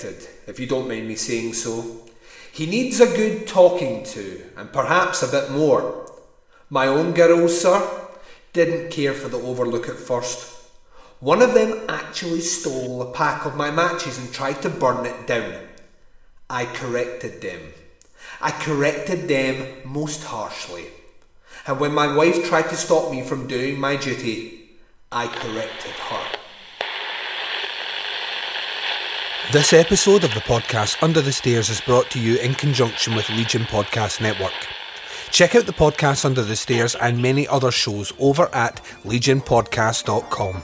Corrected, if you don't mind me saying so. He needs a good talking to, and perhaps a bit more. My own girls, sir, didn't care for the overlook at first. One of them actually stole a pack of my matches and tried to burn it down. I corrected them. I corrected them most harshly. And when my wife tried to stop me from doing my duty, I corrected her. This episode of the podcast Under the Stairs is brought to you in conjunction with Legion Podcast Network. Check out the podcast Under the Stairs and many other shows over at legionpodcast.com.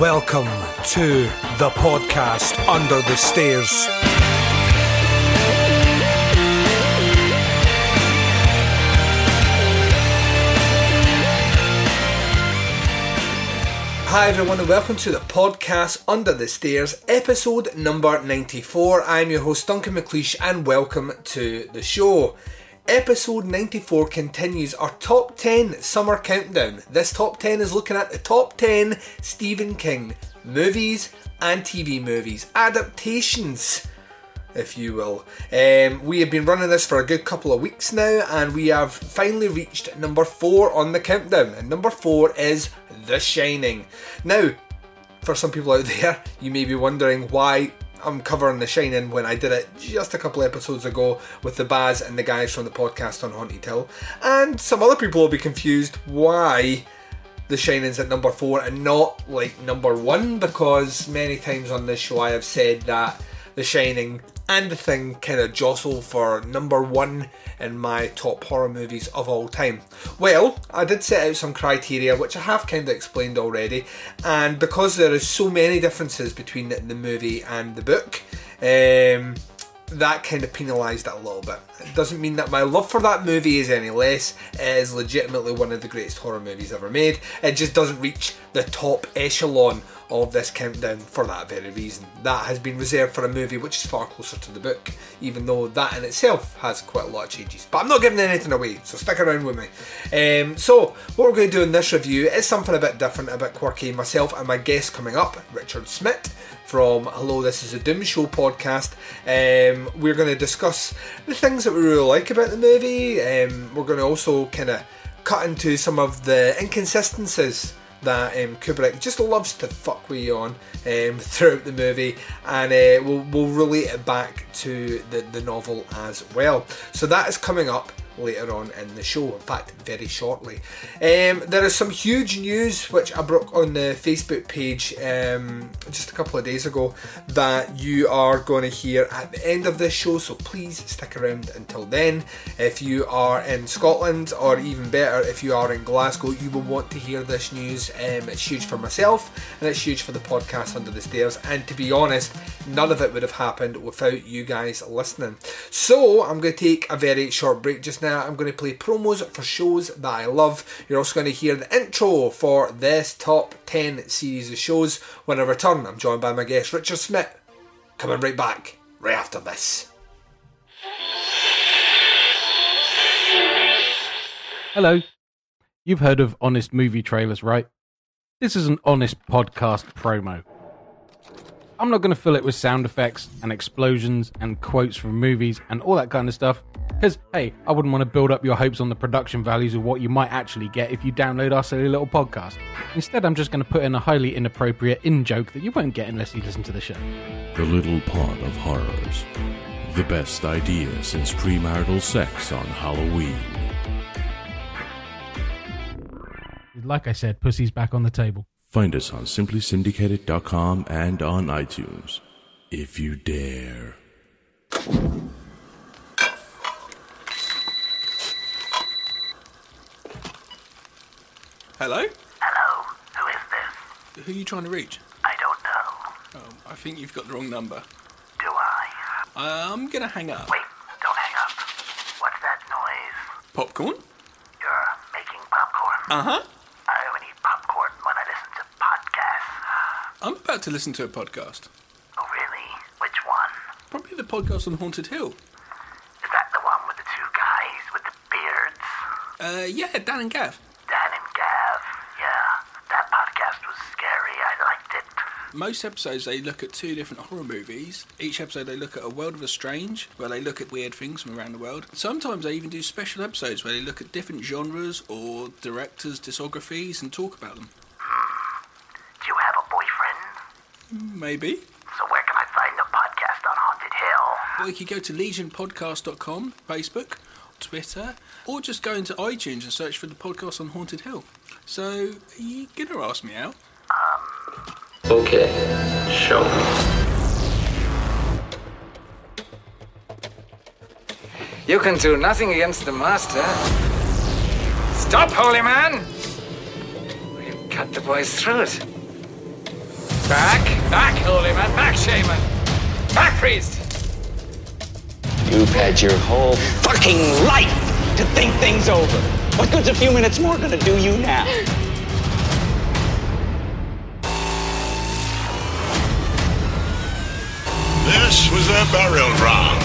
Welcome to the podcast Under the Stairs. Hi everyone and welcome to the podcast Under the Stairs, episode number 94. I'm your host Duncan McLeish and welcome to the show. Episode 94 continues our top 10 summer countdown. This top 10 is looking at the top 10 Stephen King movies and TV movies, adaptations if you will. Um, we have been running this for a good couple of weeks now, and we have finally reached number four on the countdown. And number four is The Shining. Now, for some people out there, you may be wondering why I'm covering The Shining when I did it just a couple episodes ago with the Baz and the guys from the podcast on Haunted Hill. And some other people will be confused why The Shining's at number four and not like number one because many times on this show I have said that The Shining and The Thing kind of jostle for number one in my top horror movies of all time. Well, I did set out some criteria which I have kind of explained already, and because there is so many differences between the movie and the book, um, that kind of penalised it a little bit. It doesn't mean that my love for that movie is any less. It is legitimately one of the greatest horror movies ever made. It just doesn't reach the top echelon of this countdown for that very reason. That has been reserved for a movie which is far closer to the book, even though that in itself has quite a lot of changes. But I'm not giving anything away, so stick around with me. Um, so, what we're going to do in this review is something a bit different, a bit quirky. Myself and my guest coming up, Richard Smith from Hello, This is a Doom Show podcast. Um, we're going to discuss the things that we really like about the movie. Um, we're going to also kind of cut into some of the inconsistencies that um, Kubrick just loves to fuck with you on um, throughout the movie, and uh, we'll, we'll relate it back to the, the novel as well. So that is coming up later on in the show, in fact, very shortly. Um, there is some huge news which I broke on the Facebook page um, just a couple of days ago that you are going to hear at the end of this show, so please stick around until then. If you are in Scotland, or even better, if you are in Glasgow, you will want to hear this news. Um, it's huge for myself and it's huge for the podcast Under the Stairs, and to be honest, none of it would have happened without you guys listening. So, I'm going to take a very short break just now. I'm going to play promos for shows that I love. You're also going to hear the intro for this top 10 series of shows. When I return, I'm joined by my guest Richard Smith. Coming right back, right after this. Hello. You've heard of honest movie trailers, right? This is an honest podcast promo. I'm not going to fill it with sound effects and explosions and quotes from movies and all that kind of stuff. Because, hey, I wouldn't want to build up your hopes on the production values of what you might actually get if you download our silly little podcast. Instead, I'm just going to put in a highly inappropriate in joke that you won't get unless you listen to the show. The Little Pot of Horrors. The best idea since premarital sex on Halloween. Like I said, pussy's back on the table. Find us on simplysyndicated.com and on iTunes. If you dare. Hello? Hello, who is this? Who are you trying to reach? I don't know. Um, I think you've got the wrong number. Do I? I'm gonna hang up. Wait, don't hang up. What's that noise? Popcorn? You're making popcorn. Uh huh. I only eat popcorn when I listen to podcasts. I'm about to listen to a podcast. Oh, really? Which one? Probably the podcast on Haunted Hill. Is that the one with the two guys with the beards? Uh, yeah, Dan and Gav. Dan and Gav. Yeah, that podcast was scary. I liked it. Most episodes they look at two different horror movies. Each episode they look at a world of the strange, where they look at weird things from around the world. Sometimes they even do special episodes where they look at different genres or directors' discographies and talk about them. Do you have a boyfriend? Hmm, maybe. So where can I find the podcast on Haunted Hill? Well, you could go to legionpodcast.com, Facebook, Twitter, or just go into iTunes and search for the podcast on Haunted Hill. So, are you gonna ask me out? Okay, show me. You can do nothing against the master. Stop, holy man! We'll cut the boy's throat. Back, back, holy man, back, shaman! Back, priest! You've had your whole fucking life to think things over. What good's a few minutes more gonna do you now? This was their burial ground.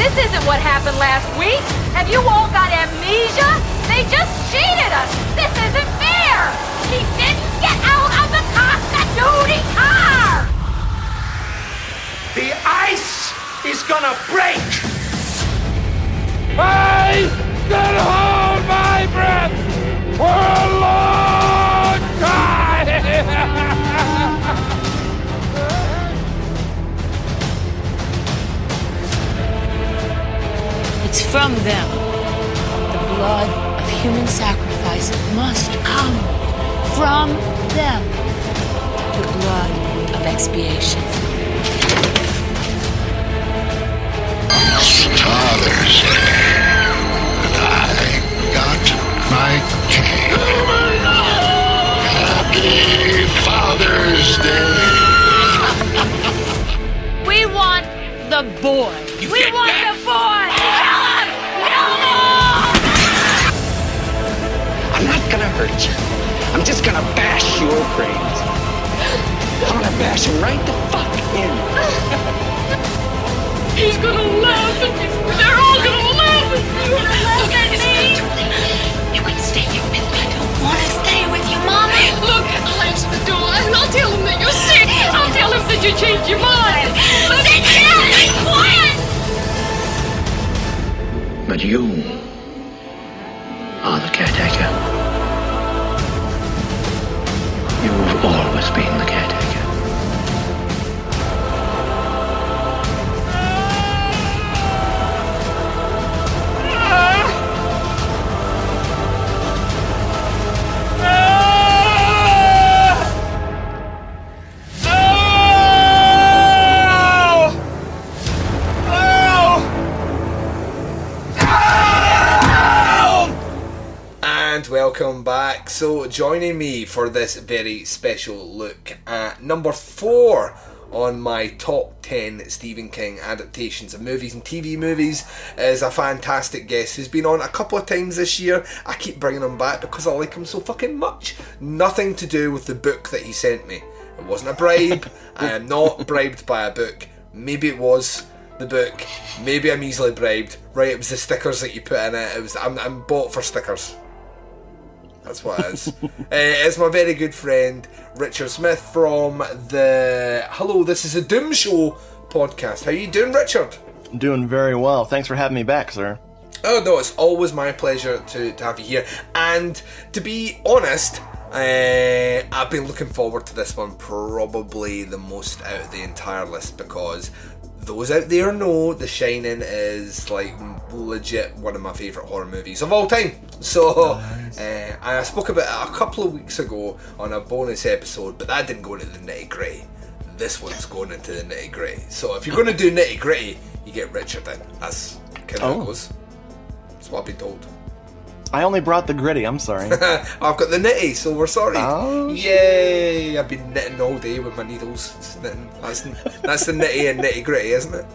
This isn't what happened last week. Have you all got amnesia? They just cheated us. This isn't fair. He didn't get out of the Costa duty car. The ice is gonna break. I can hold my breath for a long time. It's from them. The blood of human sacrifice must come from them. The blood of expiation. Fathers. And I got my cake. Happy Father's Day. We want the boy. we want the boy. Helen! Helen! I'm not gonna hurt you. I'm just gonna bash your brains. I'm gonna bash him right the fuck in. He's gonna laugh at you. They're all gonna laugh at you. Look at me. You can stay that you changed your mind. Sit down and be quiet. But you are the caretaker. You've always been the caretaker. So, joining me for this very special look at number four on my top 10 Stephen King adaptations of movies and TV movies is a fantastic guest who's been on a couple of times this year. I keep bringing him back because I like him so fucking much. Nothing to do with the book that he sent me. It wasn't a bribe. I am not bribed by a book. Maybe it was the book. Maybe I'm easily bribed. Right, it was the stickers that you put in it. It was I'm, I'm bought for stickers. That's what it is. uh, it's my very good friend Richard Smith from the Hello, this is a Doom Show podcast. How you doing, Richard? I'm doing very well. Thanks for having me back, sir. Oh no, it's always my pleasure to, to have you here. And to be honest, uh, I've been looking forward to this one probably the most out of the entire list because those out there know The Shining is like legit one of my favourite horror movies of all time. So, uh, I spoke about it a couple of weeks ago on a bonus episode, but that didn't go into the nitty gritty. This one's going into the nitty gritty. So, if you're going to do nitty gritty, you get Richard in. That's kind of Oh. goes. That's what I've been told. I only brought the gritty. I'm sorry. I've got the nitty, so we're sorry. Oh, Yay! I've been knitting all day with my needles. Knitting. That's, that's the nitty and nitty gritty, isn't it?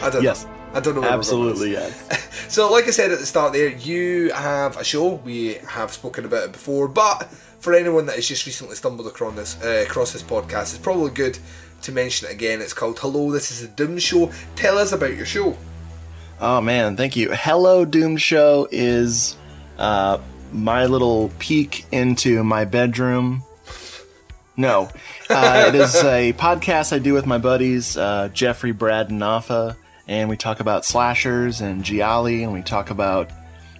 I don't Yes. know. I don't know. where we're going with Absolutely, yes. So, like I said at the start there, you have a show. We have spoken about it before, but for anyone that has just recently stumbled across this, uh, across this podcast, it's probably good to mention it again. It's called Hello, This is a Doom Show. Tell us about your show. Oh man, thank you. Hello Doom Show is uh, my little peek into my bedroom. No, uh, it is a podcast I do with my buddies uh, Jeffrey, Brad, and Nafa, and we talk about slashers and gialli, and we talk about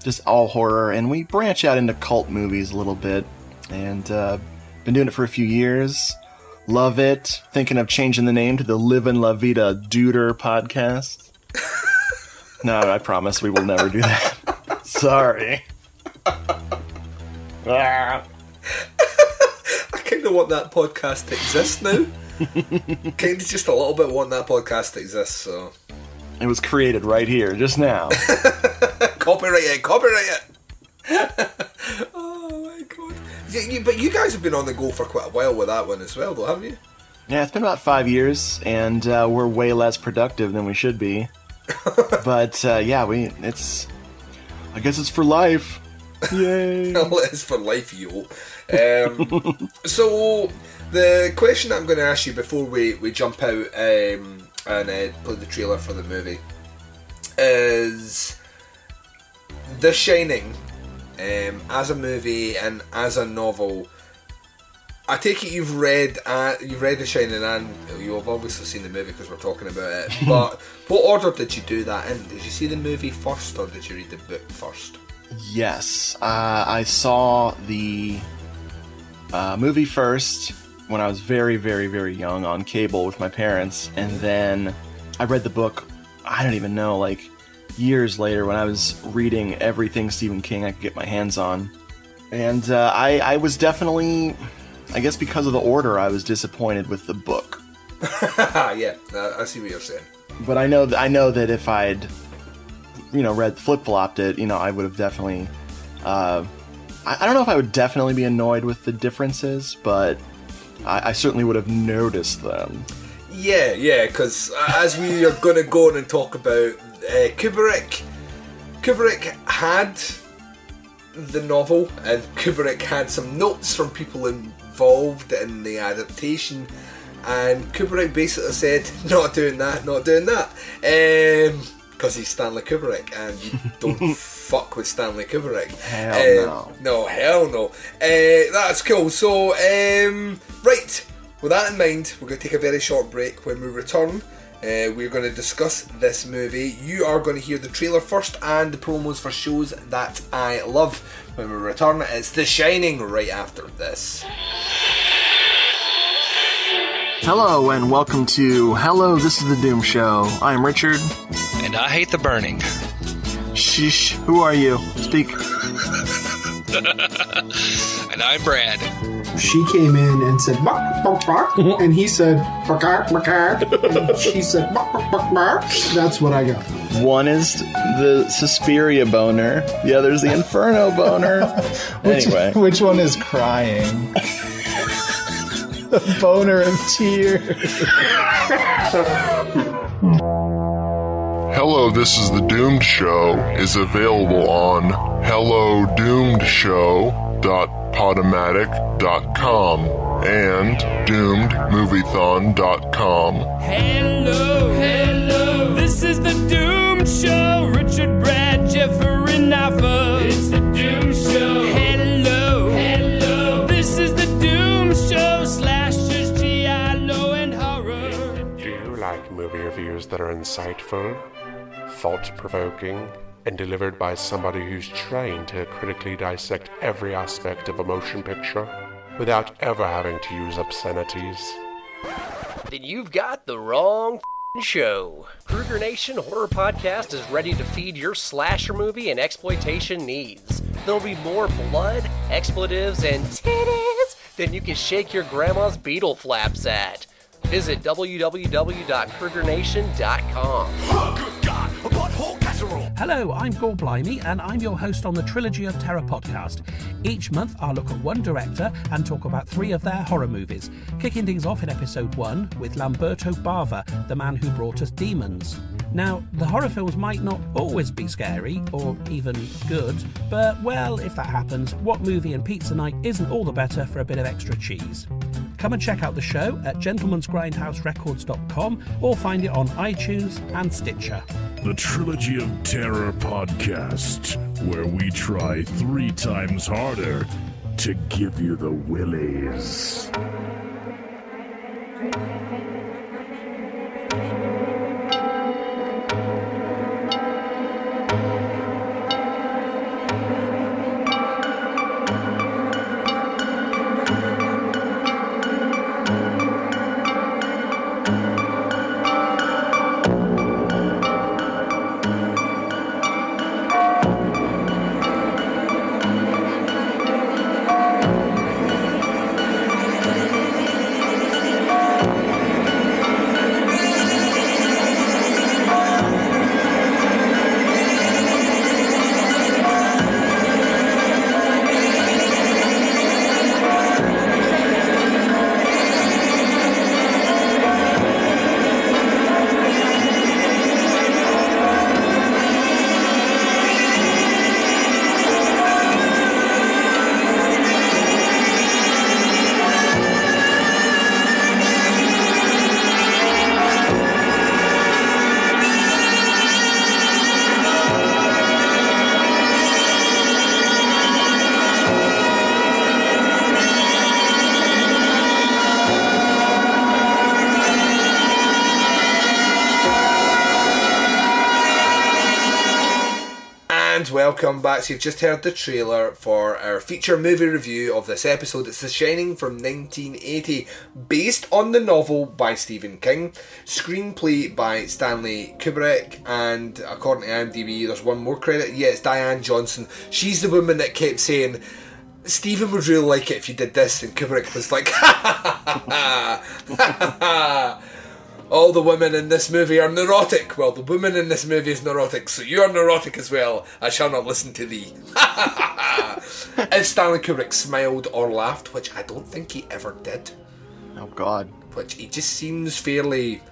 just all horror, and we branch out into cult movies a little bit, and uh, been doing it for a few years. Love it. Thinking of changing the name to the Livin' La Vida Duder podcast. no, I promise we will never do that. Sorry. I kind of want that podcast to exist now. kind of just a little bit want that podcast to exist. So It was created right here, just now. copyright it, copyright it. oh my god! Yeah, you, but you guys have been on the go for quite a while with that one as well, though, haven't you? Yeah, it's been about five years, and uh, we're way less productive than we should be. but uh, yeah, we it's. I guess it's for life. Yay! It is for life, yo. Um, so, the question I'm going to ask you before we, we jump out um, and uh, play the trailer for the movie is The Shining um, as a movie and as a novel. I take it you've read uh, you've read The Shining and you've obviously seen the movie because we're talking about it. But what order did you do that in? Did you see the movie first or did you read the book first? Yes, uh, I saw the uh, movie first when I was very, very, very young on cable with my parents, and then I read the book. I don't even know, like years later when I was reading everything Stephen King I could get my hands on, and uh, I, I was definitely, I guess because of the order, I was disappointed with the book. yeah, uh, I see what you're saying. But I know, th- I know that if I'd you know read flip flopped it, you know, I would have definitely. Uh, I, I don't know if I would definitely be annoyed with the differences, but I, I certainly would have noticed them. Yeah, yeah, because as we are going to go on and talk about uh, Kubrick, Kubrick had the novel, and Kubrick had some notes from people involved in the adaptation, and Kubrick basically said, "Not doing that, not doing that," because he's Stanley Kubrick, and you don't fuck with Stanley Kubrick. Hell Um, no, hell no. Uh, that's cool. So, um, right, with that in mind, we're going to take a very short break. When we return, uh, we're going to discuss this movie. You are going to hear the trailer first and the promos for shows that I love. When we return, it's The Shining right after this. Hello and welcome to Hello, this is the Doom Show. I'm Richard. And I hate the burning. Shh, who are you? Speak. and I'm Brad. She came in and said, bark, bark, bark. and he said, bark, bark, bark. And she said, bark, bark, bark, bark. That's what I got. One is the Suspiria boner, the other is the Inferno boner. Which, anyway. which one is crying? The boner of tears. Hello, This is the Doomed Show is available on hellodoomedshow.podomatic.com and doomedmoviethon.com. Hello, hello. This is the Doomed Show. That are insightful, thought provoking, and delivered by somebody who's trained to critically dissect every aspect of a motion picture without ever having to use obscenities? Then you've got the wrong show. Kruger Nation Horror Podcast is ready to feed your slasher movie and exploitation needs. There'll be more blood, expletives, and titties than you can shake your grandma's beetle flaps at. Visit www.krugernation.com. Hello, I'm Gore Blimey, and I'm your host on the Trilogy of Terror podcast. Each month, I'll look at one director and talk about three of their horror movies, kicking things off in episode one with Lamberto Bava, the man who brought us demons. Now, the horror films might not always be scary or even good, but well, if that happens, what movie and pizza night isn't all the better for a bit of extra cheese? Come and check out the show at gentlemansgrindhouserecords.com or find it on iTunes and Stitcher. The Trilogy of Terror podcast, where we try three times harder to give you the willies. Welcome back. So you've just heard the trailer for our feature movie review of this episode. It's The Shining from 1980, based on the novel by Stephen King, screenplay by Stanley Kubrick, and according to IMDb, there's one more credit. Yeah, it's Diane Johnson. She's the woman that kept saying. Stephen would really like it if you did this, and Kubrick was like, ha ha ha ha ha ha. All the women in this movie are neurotic. Well, the woman in this movie is neurotic, so you're neurotic as well. I shall not listen to thee. if Stanley Kubrick smiled or laughed, which I don't think he ever did, Oh God. which he just seems fairly,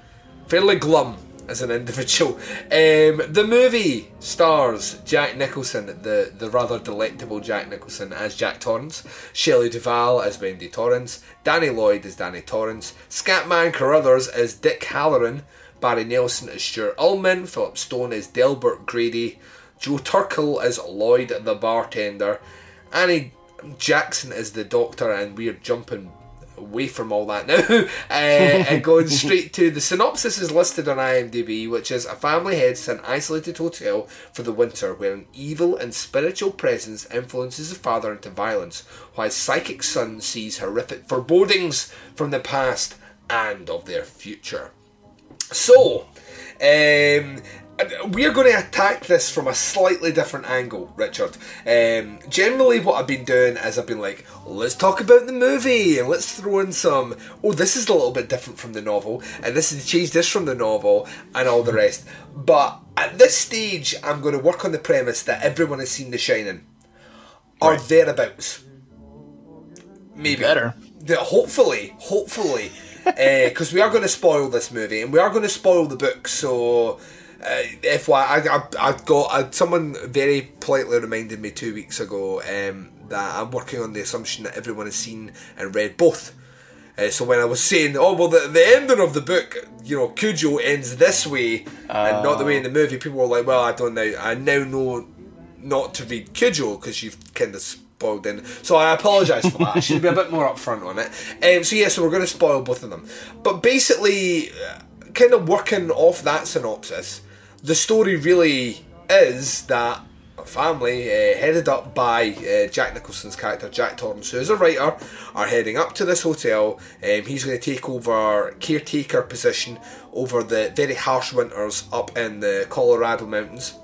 fairly glum as an individual. Um, the movie stars Jack Nicholson, the the rather delectable Jack Nicholson as Jack Torrance, Shelley Duvall as Wendy Torrance, Danny Lloyd as Danny Torrance, Scatman Crothers as Dick Hallorann, Barry Nelson as Stuart Ullman, Philip Stone as Delbert Grady, Joe Turkel as Lloyd the bartender, Annie Jackson as the doctor, and we're jumping away from all that now uh, and going straight to the synopsis is listed on IMDb, which is a family heads to an isolated hotel for the winter where an evil and spiritual presence influences the father into violence, while his psychic son sees horrific forebodings from the past and of their future. So, um, we're going to attack this from a slightly different angle, Richard. Um, generally, what I've been doing is I've been like, let's talk about the movie and let's throw in some. Oh, this is a little bit different from the novel, and this is change this from the novel, and all the rest. But at this stage, I'm going to work on the premise that everyone has seen The Shining, or thereabouts. Maybe Better. Yeah, hopefully, hopefully, because we are going to spoil this movie and we are going to spoil the book. So, uh, FY, I, I, I got I, someone very politely reminded me two weeks ago um, that I'm working on the assumption that everyone has seen and read both. Uh, so when I was saying, oh well, the, the ending of the book, you know, Cujo ends this way and not the way in the movie, people were like, well, I don't know. I now know not to read Cujo because you've kind of spoiled in. So I apologise for that. I should be a bit more upfront on it. Um, so yeah, so we're going to spoil both of them. But basically, uh, kind of working off that synopsis, the story really is that a family uh, headed up by uh, Jack Nicholson's character Jack Torrance, who is a writer, are heading up to this hotel. Um, he's going to take over caretaker position over the very harsh winters up in the Colorado mountains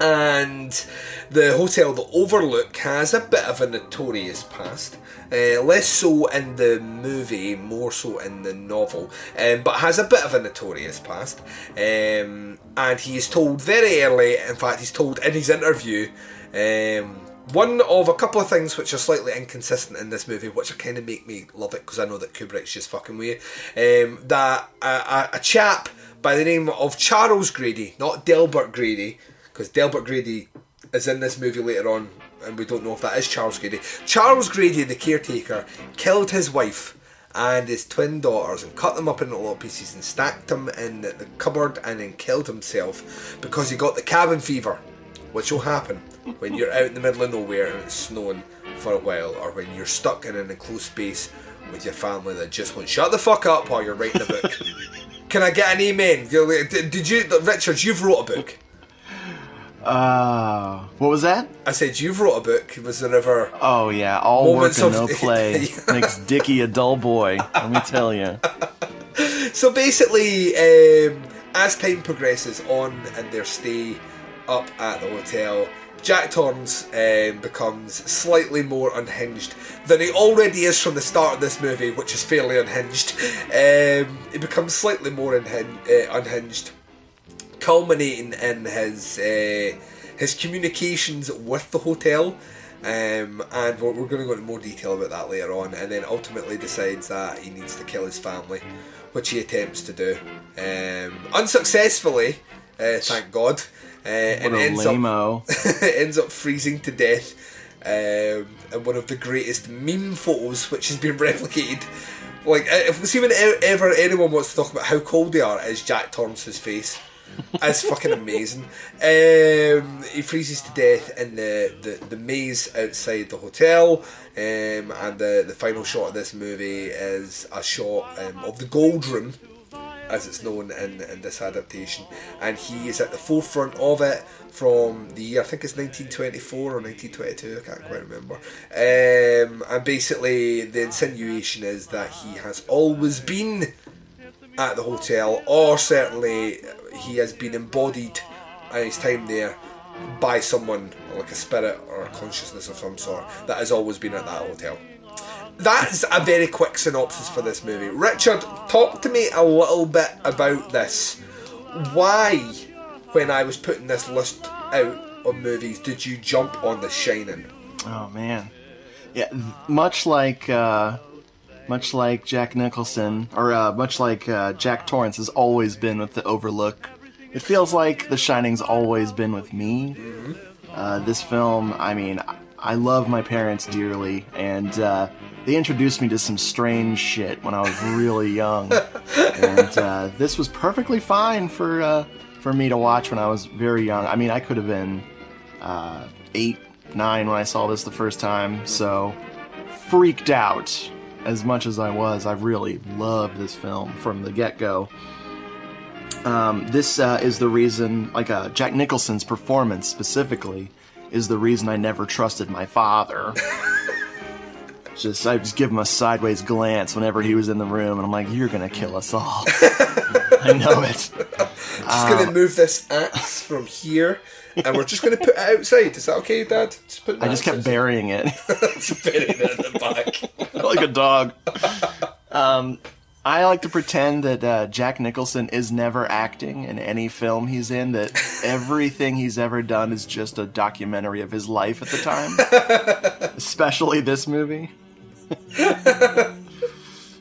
and the hotel, the Overlook, has a bit of a notorious past. Uh, less so in the movie, more so in the novel, um, but has a bit of a notorious past. Um, and he is told very early, in fact, he's told in his interview, um, one of a couple of things which are slightly inconsistent in this movie, which kind of make me love it because I know that Kubrick's just fucking you. Um, that a, a chap by the name of Charles Grady, not Delbert Grady, because Delbert Grady is in this movie later on, and we don't know if that is Charles Grady. Charles Grady, the caretaker, killed his wife and his twin daughters and cut them up into little pieces and stacked them in the cupboard and then killed himself because he got the cabin fever, which will happen when you're out in the middle of nowhere and it's snowing for a while, or when you're stuck in an enclosed space with your family that just won't shut the fuck up while you're writing a book. Can I get an amen? Did did you, Richard? You've wrote a book. Uh, what was that? I said you've wrote a book. Was there ever? Oh yeah, all work and of- no play makes Dicky a dull boy. Let me tell you. So basically, um, as time progresses on in their stay up at the hotel, Jack Torrance um, becomes slightly more unhinged than he already is from the start of this movie, which is fairly unhinged. Um, he becomes slightly more unhin- uh, unhinged, culminating in his uh, his communications with the hotel. Um, and we're, we're going to go into more detail about that later on, and then ultimately decides that he needs to kill his family, which he attempts to do um, unsuccessfully. Uh, thank God, uh, and ends lame-o. up ends up freezing to death. Um, in one of the greatest meme photos, which has been replicated. Like, if see when ever anyone wants to talk about how cold they are, is Jack Torrance's face. It's fucking amazing. Um, he freezes to death in the, the, the maze outside the hotel, um, and the, the final shot of this movie is a shot um, of the Gold Room, as it's known in, in this adaptation, and he is at the forefront of it from the year I think it's 1924 or 1922, I can't quite remember. Um, and basically, the insinuation is that he has always been at the hotel, or certainly he has been embodied in his time there by someone like a spirit or a consciousness of some sort that has always been at that hotel. That's a very quick synopsis for this movie. Richard, talk to me a little bit about this. Why, when I was putting this list out of movies, did you jump on The Shining? Oh man, yeah. Much like, uh, much like Jack Nicholson, or uh, much like uh, Jack Torrance has always been with the Overlook. It feels like The Shining's always been with me. Uh, this film, I mean, I- love my parents dearly, and uh, they introduced me to some strange shit when I was really young. and uh, this was perfectly fine for uh, for me to watch when I was very young. I mean, I could have been uh, eight, nine when I saw this the first time, so freaked out as much as I was. I really loved this film from the get go. Um, this uh, is the reason, like uh, Jack Nicholson's performance specifically, is the reason I never trusted my father. just I just give him a sideways glance whenever he was in the room, and I'm like, "You're gonna kill us all." I know it. Just gonna move this axe from here, and we're just gonna put it outside. Is that okay, Dad? Just put. I just kept burying it. just burying it in the back. like a dog. Um, I like to pretend that uh, Jack Nicholson is never acting in any film he's in. That everything he's ever done is just a documentary of his life at the time, especially this movie.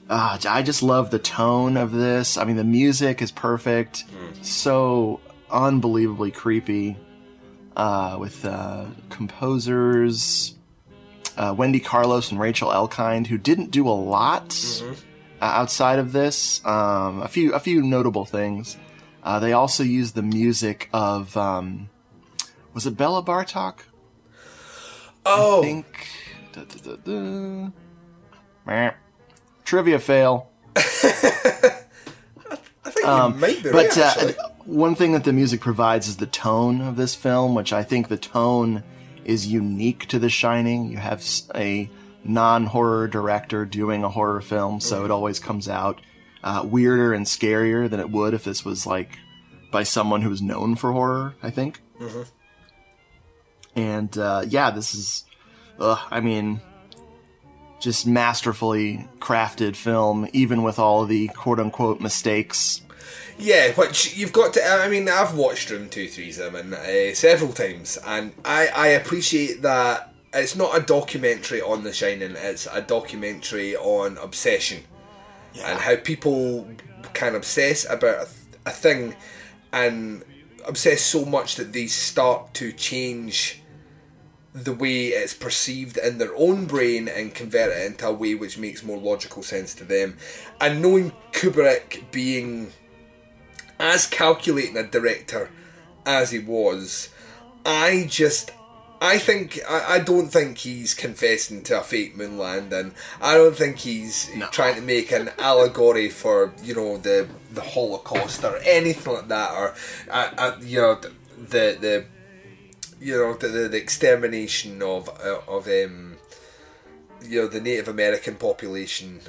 Ah, I just love the tone of this. I mean, the music is perfect, so unbelievably creepy. Uh, with uh, composers uh, Wendy Carlos and Rachel Elkind, who didn't do a lot uh, outside of this. Um, a few, a few notable things. Uh, they also used the music of, um, was it Béla Bartók? Oh, I think. Da, da, da, da. Trivia fail. I think Um, you be but right. One thing that the music provides is the tone of this film, which I think the tone is unique to The Shining. You have a non-horror director doing a horror film, so it always comes out uh, weirder and scarier than it would if this was like by someone who was known for horror. I think. Mhm. And uh, yeah, this is, I mean, just masterfully crafted film, even with all of the quote unquote mistakes. Yeah, which you've got to. I mean, I've watched Room Two Three Seven uh, several times, and I I appreciate that it's not a documentary on The Shining. It's a documentary on obsession and how people can obsess about a, th- a thing and obsess so much that they start to change the way it's perceived in their own brain and convert it into a way which makes more logical sense to them. And knowing Kubrick being as calculating a director as he was, I just I think I, I don't think he's confessing to a fake moon landing. I don't think he's trying to make an allegory for you know the the Holocaust or anything like that, or uh, uh, you know the the you know the the, the extermination of uh, of um you know the Native American population.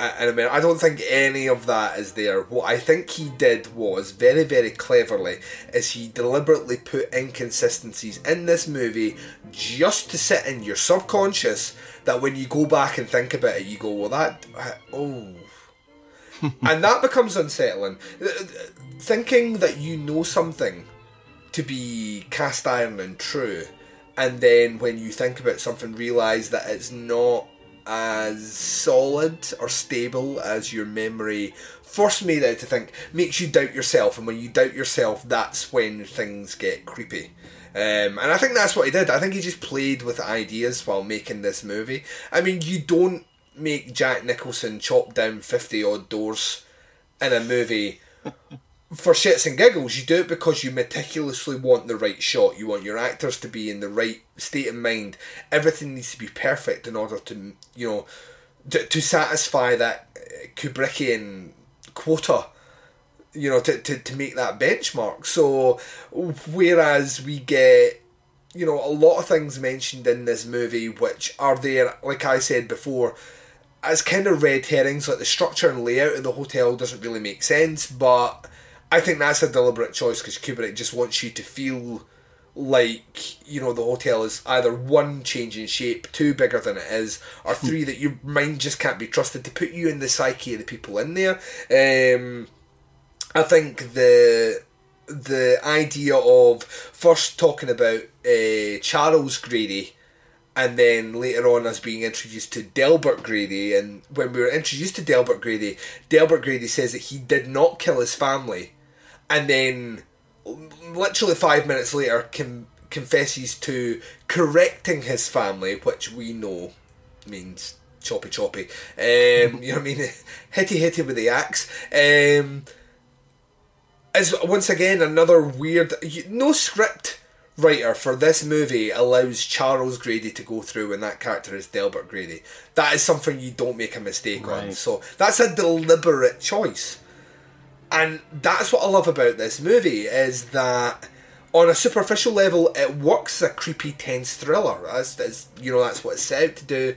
And I mean, I don't think any of that is there. What I think he did was very, very cleverly is he deliberately put inconsistencies in this movie just to sit in your subconscious that when you go back and think about it, you go, well, that uh, oh, and that becomes unsettling. Uh, uh, thinking that you know something to be cast iron and true, and then when you think about something, realize that it's not as solid or stable as your memory first made out to think makes you doubt yourself. And when you doubt yourself that's when things get creepy. Um, and I think that's what he did. I think he just played with ideas while making this movie. I mean you don't make Jack Nicholson chop down 50 odd doors in a movie for shits and giggles. You do it because you meticulously want the right shot. You want your actors to be in the right state of mind. Everything needs to be perfect in order to, you know, to, to satisfy that uh, Kubrickian quota. You know, to, to, to make that benchmark. So, whereas we get you know, a lot of things mentioned in this movie which are there, like I said before, as kind of red herrings. Like the structure and layout of the hotel doesn't really make sense, but I think that's a deliberate choice because Kubrick just wants you to feel like you know the hotel is either one changing shape, two bigger than it is, or three that your mind just can't be trusted to put you in the psyche of the people in there. Um, I think the the idea of first talking about uh, Charles Grady and then later on us being introduced to Delbert Grady and when we were introduced to Delbert Grady, Delbert Grady says that he did not kill his family and then literally five minutes later com- confesses to correcting his family, which we know means choppy choppy. Um, you know what I mean? hitty hitty with the axe. Um, is once again another weird. No script writer for this movie allows Charles Grady to go through, and that character is Delbert Grady. That is something you don't make a mistake on. So that's a deliberate choice. And that's what I love about this movie is that on a superficial level it works a creepy tense thriller. That's you know that's what it's set out to do.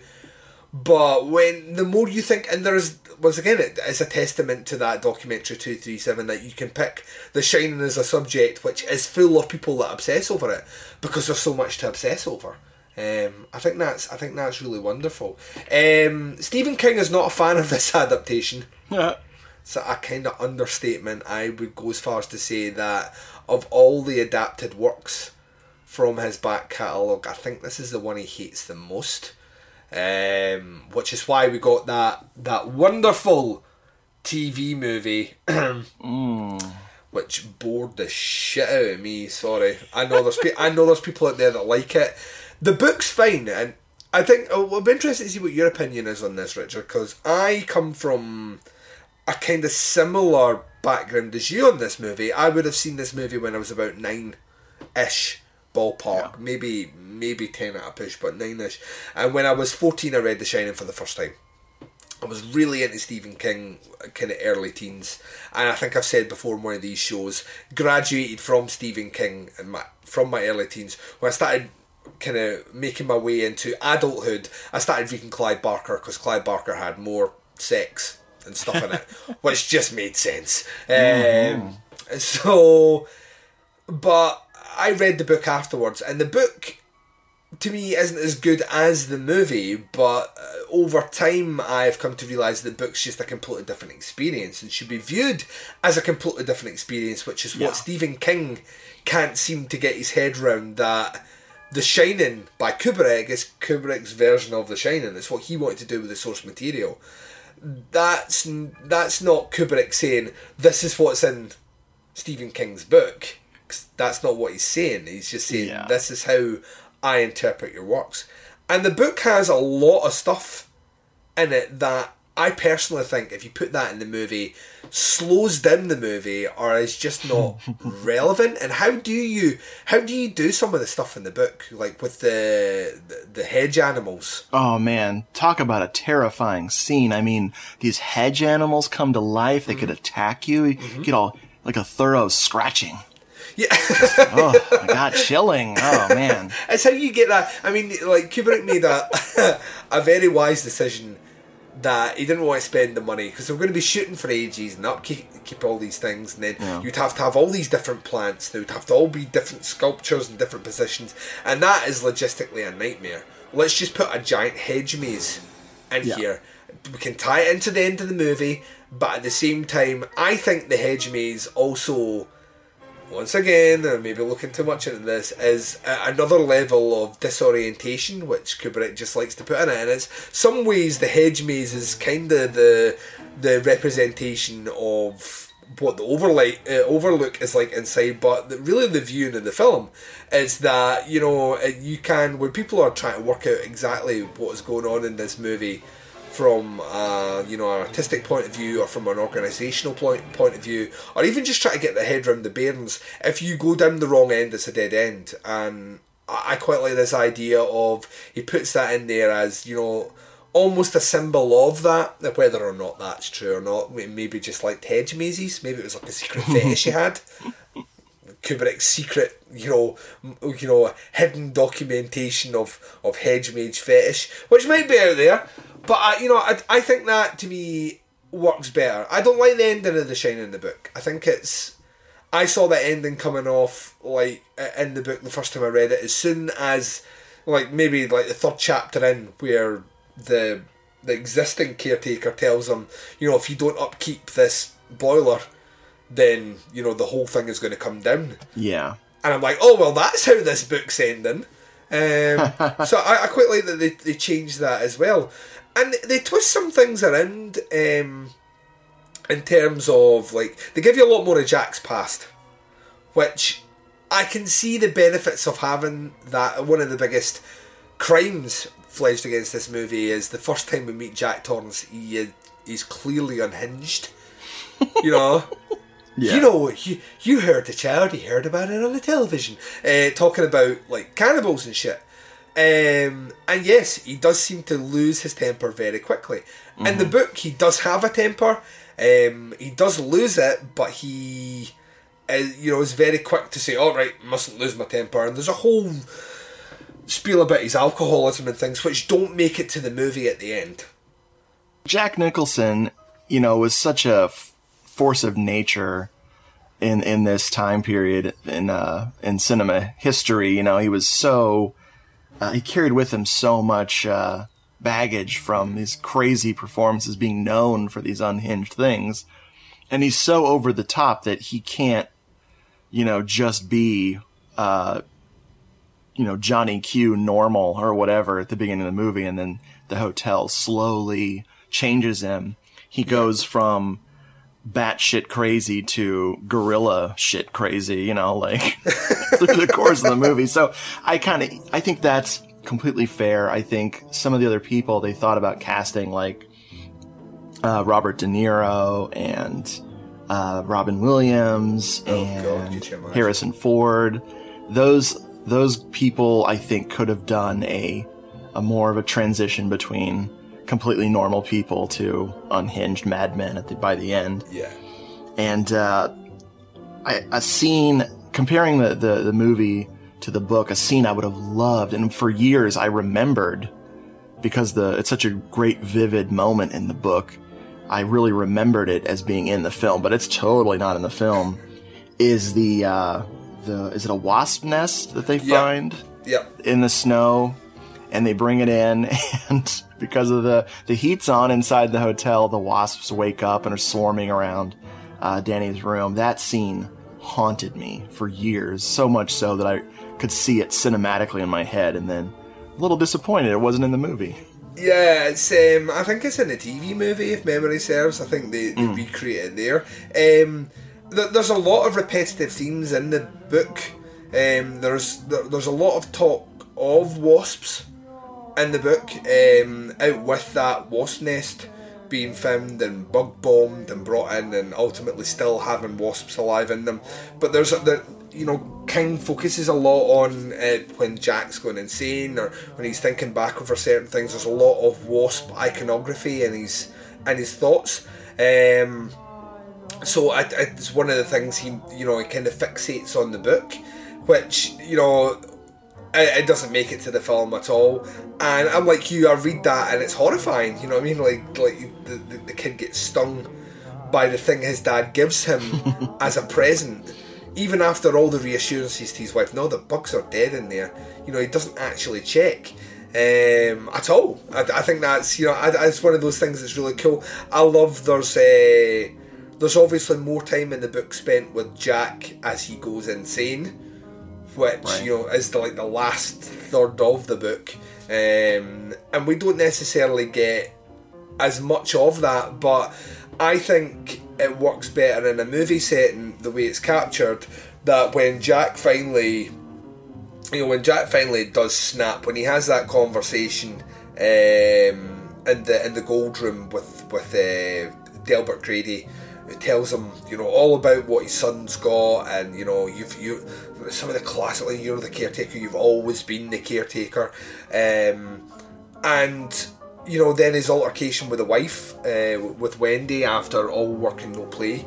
But when the more you think, and there's once again, it is a testament to that documentary two three seven that you can pick The Shining as a subject, which is full of people that obsess over it because there's so much to obsess over. Um, I think that's I think that's really wonderful. Um, Stephen King is not a fan of this adaptation. It's a kind of understatement. I would go as far as to say that of all the adapted works from his back catalogue, I think this is the one he hates the most. Um, which is why we got that that wonderful TV movie, which bored the shit out of me. Sorry, I know there's pe- I know there's people out there that like it. The book's fine, and I think oh, I'll be interested to see what your opinion is on this, Richard, because I come from a kind of similar background as you on this movie. I would have seen this movie when I was about nine ish ballpark, maybe maybe ten at a push, but nine ish. And when I was fourteen, I read The Shining for the first time. I was really into Stephen King, kind of early teens, and I think I've said before in one of these shows, graduated from Stephen King and my from my early teens when I started kind of making my way into adulthood. I started reading Clive Barker because Clive Barker had more sex and stuff in it, which just made sense. Um, so, but I read the book afterwards, and the book to me isn't as good as the movie, but uh, over time I've come to realise the book's just a completely different experience and should be viewed as a completely different experience, which is Yeah. what Stephen King can't seem to get his head round that The Shining by Kubrick is Kubrick's version of The Shining. It's what he wanted to do with the source material. That's that's not Kubrick saying this is what's in Stephen King's book. 'Cause That's not what he's saying. He's just saying Yeah. this is how I interpret your works. And the book has a lot of stuff in it that I personally think, if you put that in the movie, slows down the movie or is just not relevant. And how do you how do you do some of the stuff in the book, like with the the, the hedge animals? Oh man, talk about a terrifying scene. I mean, these hedge animals come to life. They could mm-hmm. attack you. You mm-hmm. get all like a thorough scratching. Yeah. oh my god, chilling. Oh man. It's how you get that. I mean, like Kubrick made a a very wise decision that he didn't want to spend the money because they were going to be shooting for ages and upkeep keep all these things, and then Yeah. you'd have to have all these different plants. They would have to all be different sculptures and different positions, and that is logistically a nightmare. Let's just put a giant hedge maze in Yeah. here. We can tie it into the end of the movie, but at the same time, I think the hedge maze also once again, and maybe looking too much into this, is another level of disorientation which Kubrick just likes to put in it. And it's some ways the hedge maze is kind of the the representation of what the overlay uh, overlook is like inside, but the, really the viewing in the film is that you know uh, you can when people are trying to work out exactly what is going on in this movie from uh, you know an artistic point of view or from an organisational point point of view, or even just try to get the head around the bearings. If you go down the wrong end, it's a dead end. And I I quite like this idea of he puts that in there as you know almost a symbol of that. Whether or not that's true or not, maybe just like hedge mazes. Maybe it was like a secret fetish he had. Kubrick's secret, you know, you know, hidden documentation of of hedge mage fetish, which might be out there, but I, you know, I, I think that to me works better. I don't like the ending of The Shining in the book. I think it's. I saw that ending coming off like in the book the first time I read it. As soon as, like maybe like the third chapter in, where the the existing caretaker tells him, you know, if you don't upkeep this boiler, then you know the whole thing is going to come down. Yeah. And I'm like, oh well, that's how this book's ending. Um, so I, I quite like that they, they changed that as well, and they twist some things around um, in terms of like they give you a lot more of Jack's past, which I can see the benefits of having that. One of the biggest crimes fledged against this movie is the first time we meet Jack Torrance, he is, he's clearly unhinged. You know. You know, you, you heard the child, you heard about it on the television, uh, talking about like cannibals and shit. Um, and yes, he does seem to lose his temper very quickly. In the book, he does have a temper. Um, he does lose it, but he, uh, you know, is very quick to say, "All right, mustn't lose my temper." And there's a whole spiel about his alcoholism and things, which don't make it to the movie at the end. Jack Nicholson, you know, was such a f- force of nature in in this time period in uh, in cinema history. You know, he was so uh, he carried with him so much uh, baggage from these crazy performances, being known for these unhinged things, and he's so over the top that he can't, you know, just be. Uh, you know Johnny Q normal or whatever at the beginning of the movie, and then the hotel slowly changes him. He goes from batshit crazy to gorilla shit crazy, you know, like through the course of the movie. So I kind of I think that's completely fair. I think some of the other people they thought about casting like uh, Robert De Niro and uh, Robin Williams and Harrison Ford. Those those people I think could have done a a more of a transition between completely normal people to unhinged madmen at the by the end. Yeah. And uh, I, a scene comparing the, the the movie to the book, a scene I would have loved, and for years I remembered because the it's such a great vivid moment in the book. I really remembered it as being in the film, but it's totally not in the film. Is the uh, the is it a wasp nest that they find Yep. in the snow, and they bring it in, and because of the the heat's on inside the hotel, the wasps wake up and are swarming around uh, Danny's room. That scene haunted me for years, so much so that I could see it cinematically in my head, and then a little disappointed it wasn't in the movie. Yeah, it's um, I think it's in the TV movie if memory serves. I think they, they recreate it there. Um, th- there's a lot of repetitive themes in the book. Um, there's there, there's a lot of talk of wasps in the book, um, out with that wasp nest being found and bug bombed and brought in, and ultimately still having wasps alive in them. But there's a, there, you know, King focuses a lot on uh, when Jack's going insane or when he's thinking back over certain things. There's a lot of wasp iconography in his in his thoughts. Um, so it's one of the things he, you know, he kind of fixates on the book, which you know it, it doesn't make it to the film at all. And I'm like you, I read that and it's horrifying. You know what I mean? Like like the, the, the kid gets stung by the thing his dad gives him as a present. Even after all the reassurances to his wife, no, the bugs are dead in there. You know, he doesn't actually check um, at all. I, I think that's you know, I, it's one of those things that's really cool. I love there's a there's obviously more time in the book spent with Jack as he goes insane, which Right. you know is the like the last third of the book, um, and we don't necessarily get as much of that, but I think it works better in a movie setting the way it's captured. That when Jack finally, you know, when Jack finally does snap, when he has that conversation um, in the in the gold room with with uh, Delbert Grady, who tells him, you know, all about what his son's got, and you know, you've you some of the classic, like, you're the caretaker, you've always been the caretaker, um, and you know, then his altercation with the wife, uh, with Wendy after all work and no play,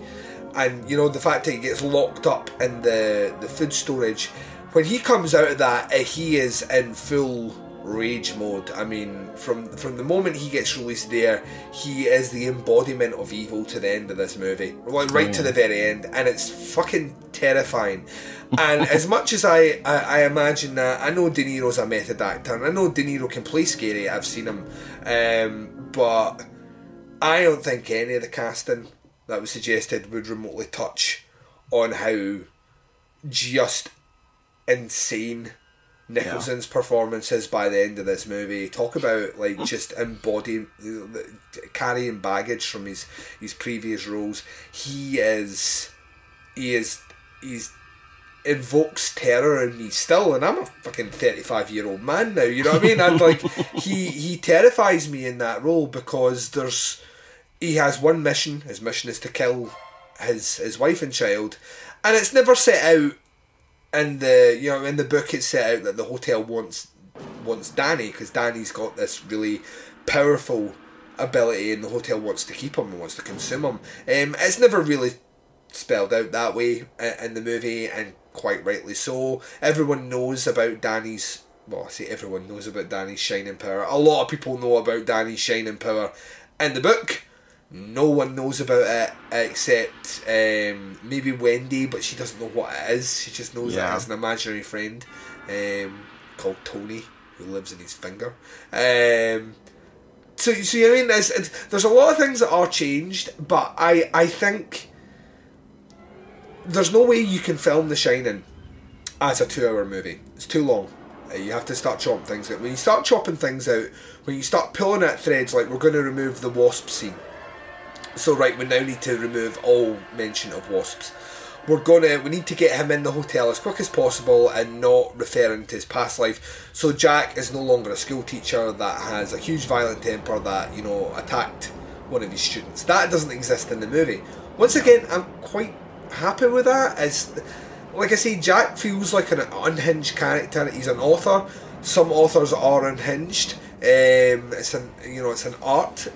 and you know the fact that he gets locked up in the the food storage. When he comes out of that, uh, he is in full rage mode. I mean, from from the moment he gets released there, he is the embodiment of evil to the end of this movie, like right to Yeah. the very end, and it's fucking terrifying. And as much as I, I, I imagine that, I know De Niro's a method actor, and I know De Niro can play scary. I've seen him, um, but I don't think any of the casting that was suggested would remotely touch on how just insane Nicholson's performance is by the end of this movie. Talk about like just embodying, carrying baggage from his his previous roles. He is, he is, he's invokes terror in me still, and I'm a fucking thirty five year old man now. You know what I mean? And like he he terrifies me in that role because there's he has one mission. His mission is to kill his his wife and child, and it's never set out in the you know in the book. It's set out that the hotel wants wants Danny because Danny's got this really powerful ability, and the hotel wants to keep him and wants to consume him. Um, it's never really spelled out that way in the movie, and quite rightly so. Everyone knows about Danny's. Well, I say everyone knows about Danny's shining power. A lot of people know about Danny's shining power in the book. No one knows about it except um, maybe Wendy, but she doesn't know what it is. She just knows it Yeah. as an imaginary friend um, called Tony, who lives in his finger. Um, so, so you know I mean? There's, there's a lot of things that are changed, but I, I think there's no way you can film The Shining as a two-hour movie. It's too long. Uh, You have to start chopping things out. When you start chopping things out, when you start pulling at threads, like we're going to remove the wasp scene. So right, we now need to remove all mention of wasps. We're gonna we need to get him in the hotel as quick as possible and not referring to his past life. So Jack is no longer a school teacher that has a huge violent temper that, you know, attacked one of his students. That doesn't exist in the movie. Once again, I'm quite happy with that. Like I say, Jack feels like an unhinged character. He's an author. Some authors are unhinged. Um, it's an you know it's an art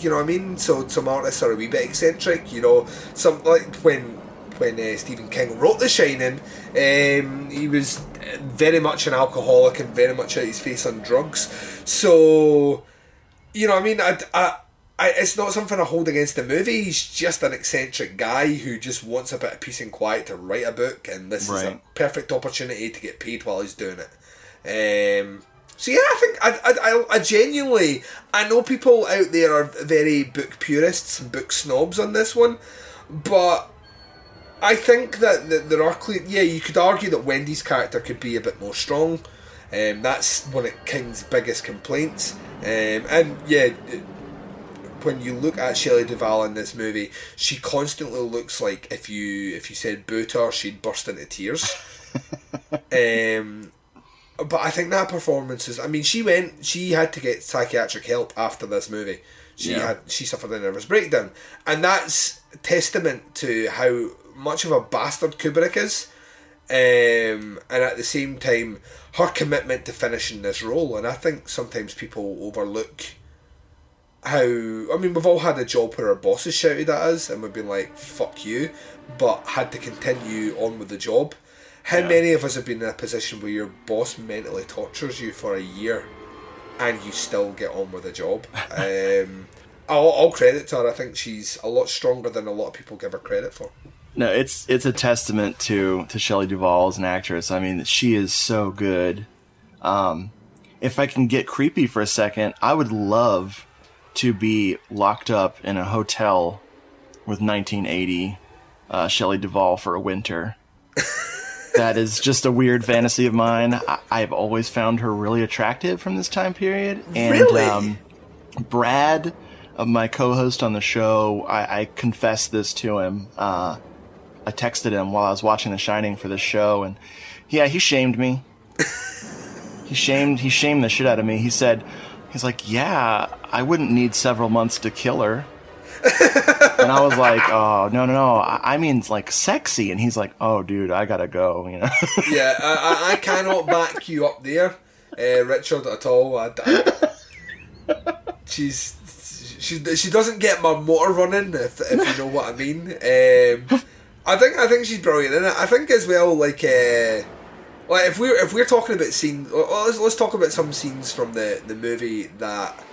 you know what I mean? So some artists are a wee bit eccentric, you know. Some like when when uh, Stephen King wrote The Shining, um, he was very much an alcoholic and very much out his face on drugs. So you know I mean? I, I, I, it's not something I hold against the movie. He's just an eccentric guy who just wants a bit of peace and quiet to write a book, and this is a perfect opportunity to get paid while he's doing it. Um, so yeah, I think I, I, I, genuinely I know people out there are very book purists and book snobs on this one, but I think that, that there are clear. Yeah, you could argue that Wendy's character could be a bit more strong. Um, that's one of King's biggest complaints. Um, and yeah, when you look at Shelley Duvall in this movie, she constantly looks like if you if you said boo to her, she'd burst into tears. um, but I think that performance is. I mean, she went. She had to get psychiatric help after this movie. She Yeah. had. She suffered a nervous breakdown, and that's testament to how much of a bastard Kubrick is. Um, and at the same time, her commitment to finishing this role. And I think sometimes people overlook how. I mean, we've all had a job where our bosses shouted at us, and we've been like, "Fuck you," but had to continue on with the job. How Yeah. many of us have been in a position where your boss mentally tortures you for a year and you still get on with the job? um, all, all credit to her. I think she's a lot stronger than a lot of people give her credit for. No, it's it's a testament to to Shelley Duvall as an actress. I mean, she is so good. Um, if I can get creepy for a second, I would love to be locked up in a hotel with 1980 uh, Shelley Duvall for a winter. that is just a weird fantasy of mine. I, I've always found her really attractive from this time period, and Really? um, Brad, uh, my co-host on the show, I, I confessed this to him. Uh, I texted him while I was watching The Shining for this show, and yeah, he shamed me. he shamed he shamed the shit out of me. He said, he's like, yeah, I wouldn't need several months to kill her. and I was like, oh no no no, I I mean like sexy. And he's like, oh dude, I gotta go. You know. yeah, I, I, cannot back you up there, uh, Richard, at all. I- she's she she doesn't get my motor running if if you know what I mean. Um, I think I think she's brilliant in it. I think as well, like uh, like if we're if we're talking about scenes, well, let's let's talk about some scenes from the the movie that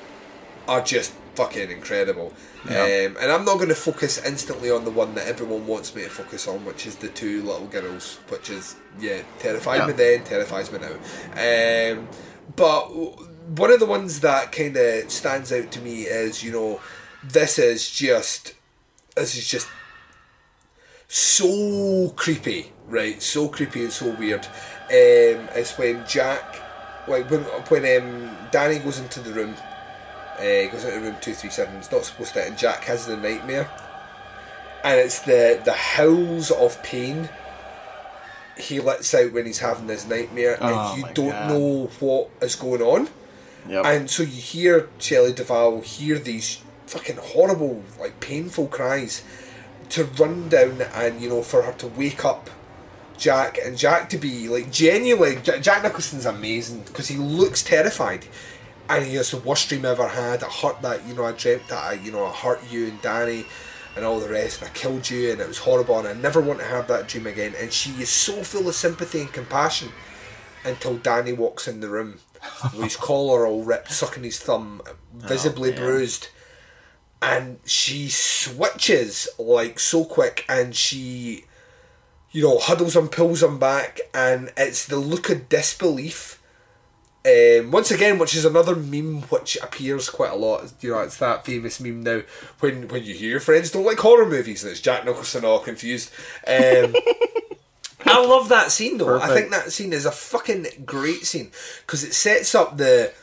are just fucking incredible. Yeah. Um, and I'm not going to focus instantly on the one that everyone wants me to focus on, which is the two little girls, which is yeah terrified Yeah. me then, terrifies me now. Um, but one of the ones that kind of stands out to me is you know this is just this is just so creepy, right? So creepy and so weird. Um, it's when Jack, like when when um, Danny goes into the room, uh, goes into room two three seven. It's not supposed to, and Jack has the nightmare, and it's the the howls of pain he lets out when he's having this nightmare, Oh and you don't God. know what is going on. Yep. And so you hear Shelley Duvall hear these fucking horrible, like painful cries to run down and, you know, for her to wake up Jack and Jack to be like genuinely. Jack Nicholson's amazing because he looks terrified. And he has the worst dream I ever had. I hurt that, you know, I dreamt that I, you know, I hurt you and Danny and all the rest, and I killed you, and it was horrible, and I never want to have that dream again. And she is so full of sympathy and compassion until Danny walks in the room with his collar all ripped, sucking his thumb, visibly oh, man. bruised. And she switches like so quick, and she, you know, huddles him, pulls him back, and it's the look of disbelief. Um, once again, which is another meme which appears quite a lot. You know, it's that famous meme now when when you hear your friends don't like horror movies and it's Jack Nicholson all confused. Um, I love that scene though. I think that scene is a fucking great scene because it sets up the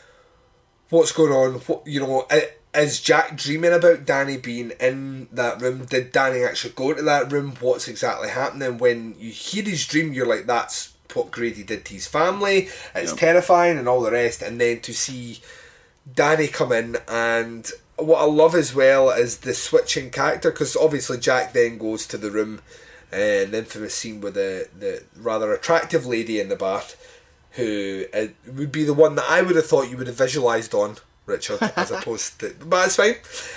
what's going on. What you know, i- is Jack dreaming about Danny being in that room? Did Danny actually go into that room? What's exactly happening? When you hear his dream, you're like, that's what Grady did to his family. It's Yep. terrifying and all the rest. And then to see Danny come in and what I love as well is the switching character because obviously Jack then goes to the room and the infamous scene with the, the rather attractive lady in the bath who uh, would be the one that I would have thought you would have visualised on Richard as opposed to but it's fine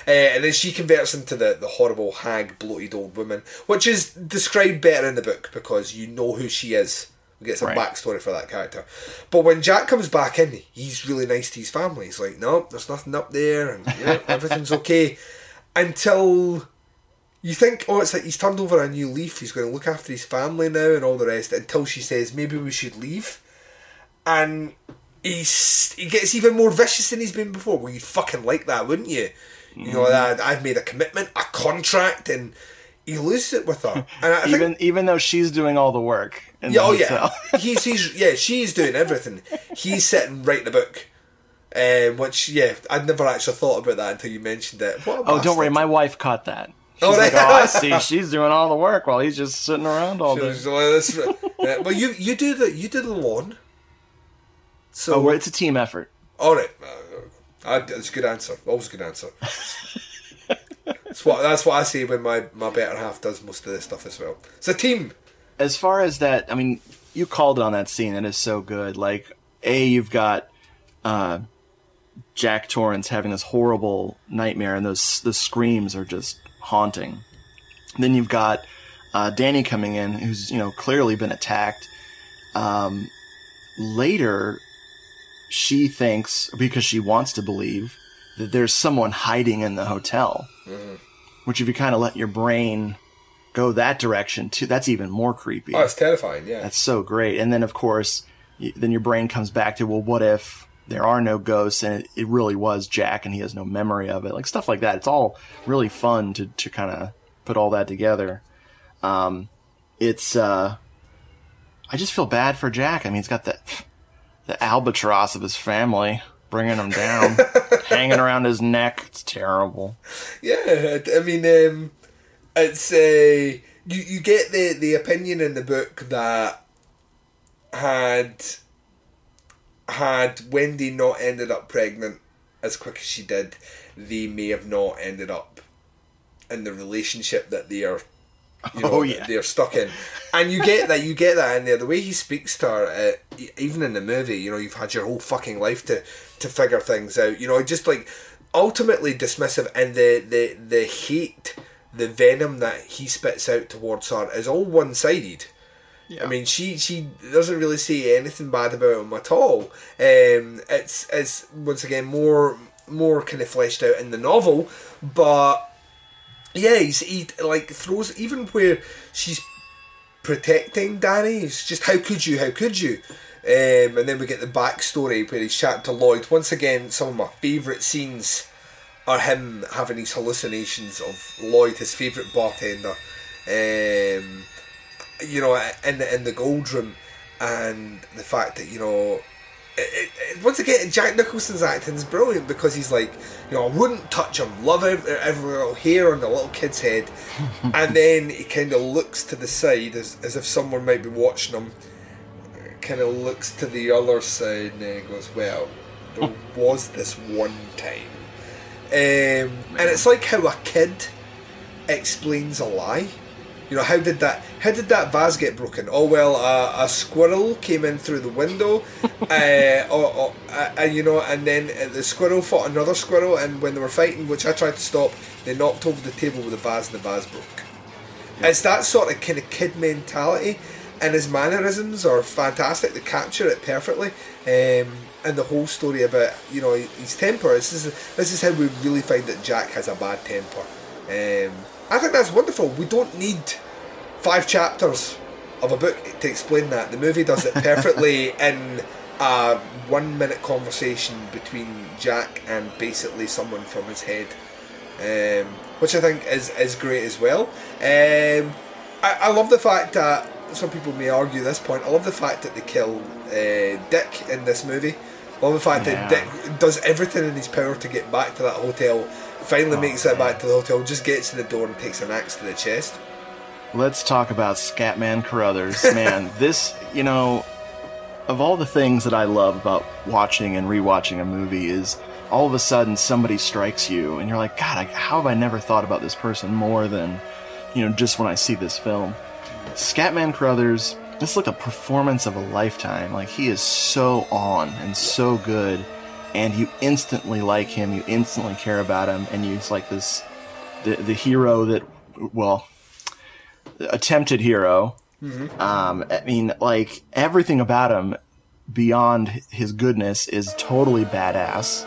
uh, and then she converts into the, the horrible hag bloated old woman which is described better in the book because you know who she is we get some Right. backstory for that character but when Jack comes back in he's really nice to his family he's like no there's nothing up there and you know, everything's okay until you think, oh, it's like he's turned over a new leaf. He's going to look after his family now and all the rest. Until she says, maybe we should leave, and he's he gets even more vicious than he's been before. Well, you'd fucking like that, wouldn't you? You know that I've made a commitment, a contract, and he loses it with her. And I think, even even though she's doing all the work. Yeah, oh yeah, he's he's yeah, she's doing everything. He's sitting writing a book. Um, which yeah, I'd never actually thought about that until you mentioned it. Oh, don't worry, my wife caught that. She's Oh, like, oh, I see. She's doing all the work while he's just sitting around all day. like, "That's. Yeah, well, you you do the you do the lawn. So oh, it's a team effort. All right, uh, that's a good answer. Always a good answer. that's what that's what I say when my my better half does most of this stuff as well. It's a team. As far as that, I mean, you called it on that scene. That is so good. Like, a you've got uh, Jack Torrance having this horrible nightmare, and those the screams are just haunting. Then you've got uh, Danny coming in, who's you know clearly been attacked. Um, later, she thinks because she wants to believe that there's someone hiding in the hotel. Mhm. Which, if you kind of let your brain go that direction too, that's even more creepy. Oh, it's terrifying. Yeah. That's so great. And then, of course, then your brain comes back to, well, what if there are no ghosts and it, it really was Jack and he has no memory of it? Like stuff like that. It's all really fun to, to kind of put all that together. Um, it's, uh, I just feel bad for Jack. I mean, he's got that, the albatross of his family bringing him down, hanging around his neck. It's terrible. Yeah, I mean, um, it's uh, you. You get the the opinion in the book that had had Wendy not ended up pregnant as quick as she did, they may have not ended up in the relationship that they are. You know, Oh, yeah. they're stuck in, and you get that. You get that in there. The way he speaks to her, uh, even in the movie, you know, you've had your whole fucking life to to figure things out. You know, just like ultimately dismissive, and the the the hate, the venom that he spits out towards her is all one sided. I mean, she she doesn't really say anything bad about him at all. Um, it's it's once again more more kind of fleshed out in the novel, but yeah, he's, he like throws even where she's protecting Danny. It's just how could you? How could you? Um, and then we get the backstory where he's chatting to Lloyd. Once again, some of my favourite scenes are him having these hallucinations of Lloyd, his favourite bartender. Um, you know, in the in the gold room, and the fact that you know, it, it, once again, Jack Nicholson's acting is brilliant because he's like, you know, I wouldn't touch him, love every, every little hair on the little kid's head, and then he kind of looks to the side as as if someone might be watching him. Kind of looks to the other side and then goes, "Well, there was this one time," um, and it's like how a kid explains a lie. You know, how did that how did that vase get broken? Oh well, uh, a squirrel came in through the window, uh, or, or, uh, and you know, and then uh, the squirrel fought another squirrel, and when they were fighting, which I tried to stop, they knocked over the table with the vase, and the vase broke. It's that sort of kind of kid mentality, and his mannerisms are fantastic. They capture it perfectly. Um, and the whole story about you know his temper. This is this is how we really find that Jack has a bad temper. Um, I think that's wonderful. We don't need five chapters of a book to explain that. The movie does it perfectly in a one minute conversation between Jack and basically someone from his head, um, which I think is, is great as well. Um, I, I love the fact that some people may argue this point. I love the fact that they kill uh, Dick in this movie. I love the fact Yeah. that Dick does everything in his power to get back to that hotel. Finally oh, makes it back to the hotel, just gets to the door and takes an axe to the chest. Let's talk about Scatman Crothers. Man, this, you know, of all the things that I love about watching and rewatching a movie is all of a sudden somebody strikes you and you're like, God, I, how have I never thought about this person more than, you know, just when I see this film? Scatman Crothers, this like a performance of a lifetime. Like he is so on and so good, and you instantly like him, you instantly care about him, and he's like this, the the hero that, well, attempted hero. Mhm. Um, I mean, like everything about him, beyond his goodness, is totally badass.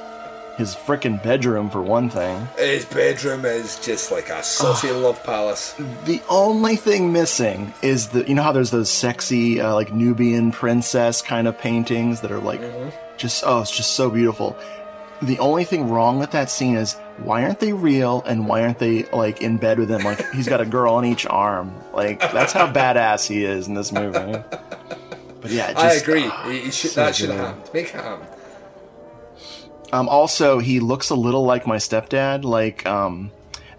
His frickin' bedroom, for one thing. His bedroom is just like a saucy love palace. The only thing missing is the you know how there's those sexy uh, like Nubian princess kind of paintings that are like just oh it's just so beautiful. The only thing wrong with that scene is why aren't they real and why aren't they like in bed with him like he's got a girl on each arm like that's how badass he is in this movie. But yeah, I agree. He- he should, so that should have happened. Make it happen. Um, also, he looks a little like my stepdad. Like, um,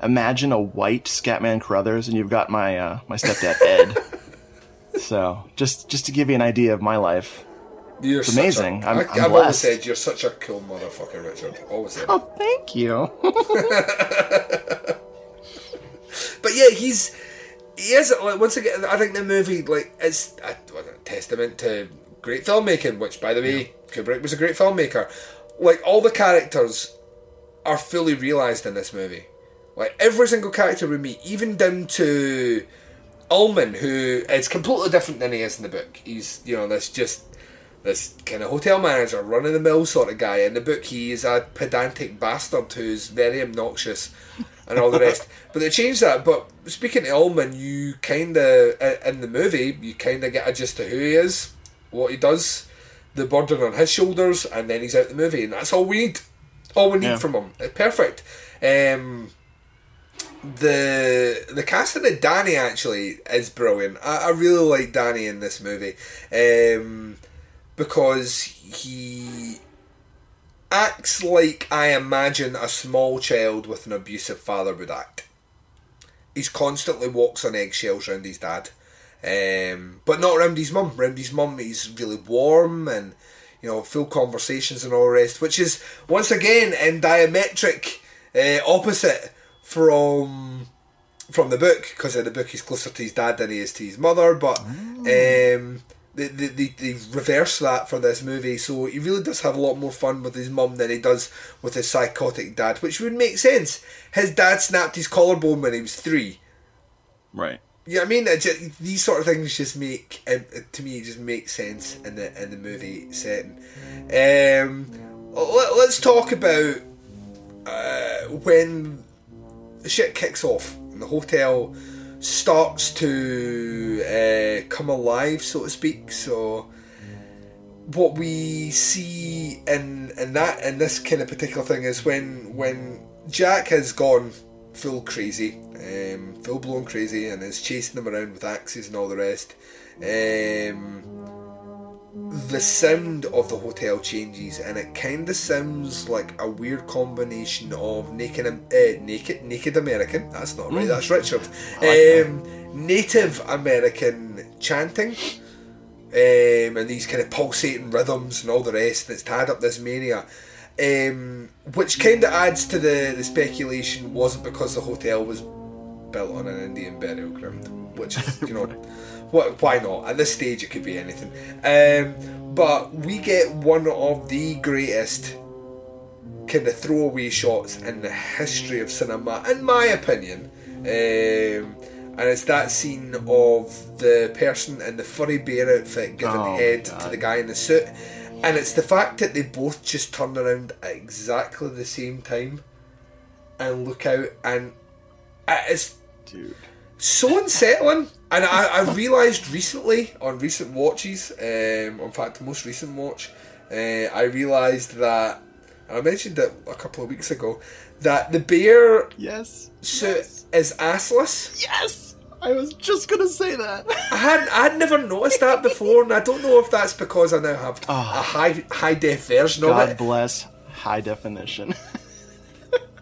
imagine a white Scatman Crothers, and you've got my uh, my stepdad Ed. so, just just to give you an idea of my life. You're it's amazing. I'm, I, I'm have always said you're such a cool motherfucker, Richard. Always said. Oh, thank you. But yeah, he's he is like once again. I think the movie like is a, a testament to great filmmaking. Which, by the way, Kubrick was a great filmmaker. Like all the characters are fully realized in this movie. Like every single character we meet, even down to Ullman, who is completely different than he is in the book. He's you know this just this kind of hotel manager, run of the mill sort of guy. In the book, he is a pedantic bastard who's very obnoxious and all the rest. but they changed that. But speaking to Ullman, you kind of in the movie, you kind of get a gist of who he is, what he does, the burden on his shoulders, and then he's out the movie, and that's all we need. All we need Yeah. from him. Uh, Perfect. Um, the the casting of Danny actually is brilliant. I, I really like Danny in this movie um, because he acts like I imagine a small child with an abusive father would act. He's constantly walks on eggshells around his dad, um, but not around his mum. Around his mum, he's really warm and you know full conversations and all the rest, which is once again in diametric uh, opposite from from the book because in the book he's closer to his dad than he is to his mother, but. Um, they, they, they, they reverse that for this movie, so he really does have a lot more fun with his mum than he does with his psychotic dad, which would make sense. His dad snapped his collarbone when he was three. Right. You know I mean? Just, these sort of things just make, um, to me, just make sense in the in the movie setting. Um, let, let's talk about uh, when shit kicks off in the hotel starts to uh, come alive, so to speak. So what we see in in that in this kind of particular thing is when when Jack has gone full crazy, um, full blown crazy, and is chasing them around with axes and all the rest. Um, the sound of the hotel changes, and it kind of sounds like a weird combination of naked, uh, naked, naked American. That's not right. Mm. That's Richard. Like um, Native American chanting, um, and these kind of pulsating rhythms and all the rest. that's tied up this mania. Um, which kind of adds to the, the speculation wasn't because the hotel was built on an Indian burial ground, which is, you know, what, why not? At this stage, it could be anything. Um, but we get one of the greatest kind of throwaway shots in the history of cinema, in my opinion. Um, and it's that scene of the person in the furry bear outfit giving Oh, head to the guy in the suit. And it's the fact that they both just turn around at exactly the same time and look out, and it's Dude. so unsettling. And I, I realised recently on recent watches, um, in fact, the most recent watch, uh, I realised that, and I mentioned it a couple of weeks ago, that the bear Yes. suit is assless. Yes! I was just gonna say that. I had I had never noticed that before, and I don't know if that's because I now have a high high def version of God bless high definition.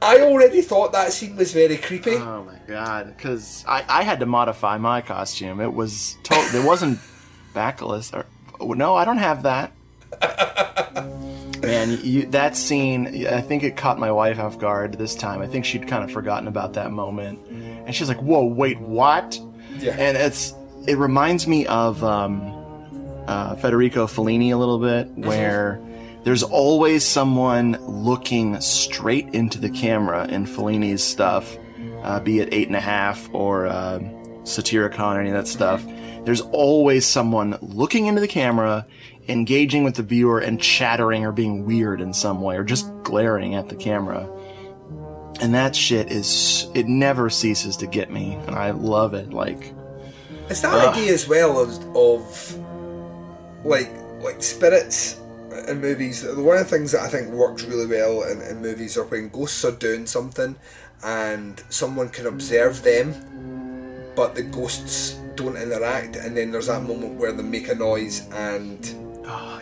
I already thought that scene was very creepy. Oh my god! Because I, I had to modify my costume. It was to- it wasn't backless or no, I don't have that. Man, you, that scene, I think it caught my wife off guard this time. I think she'd kind of forgotten about that moment, and she's like, "Whoa, wait, what?" Yeah. And it's it reminds me of um, uh, Federico Fellini a little bit, where there's always someone looking straight into the camera in Fellini's stuff, uh, be it Eight and a Half or uh, Satyricon or any of that stuff. There's always someone looking into the camera, engaging with the viewer, and chattering or being weird in some way, or just glaring at the camera. And that shit is, it never ceases to get me, and I love it. Like, It's that Ugh. idea as well of, of like like spirits in movies. One of the things that I think works really well in, in movies are when ghosts are doing something and someone can observe them, but the ghosts don't interact, and then there's that moment where they make a noise and yeah,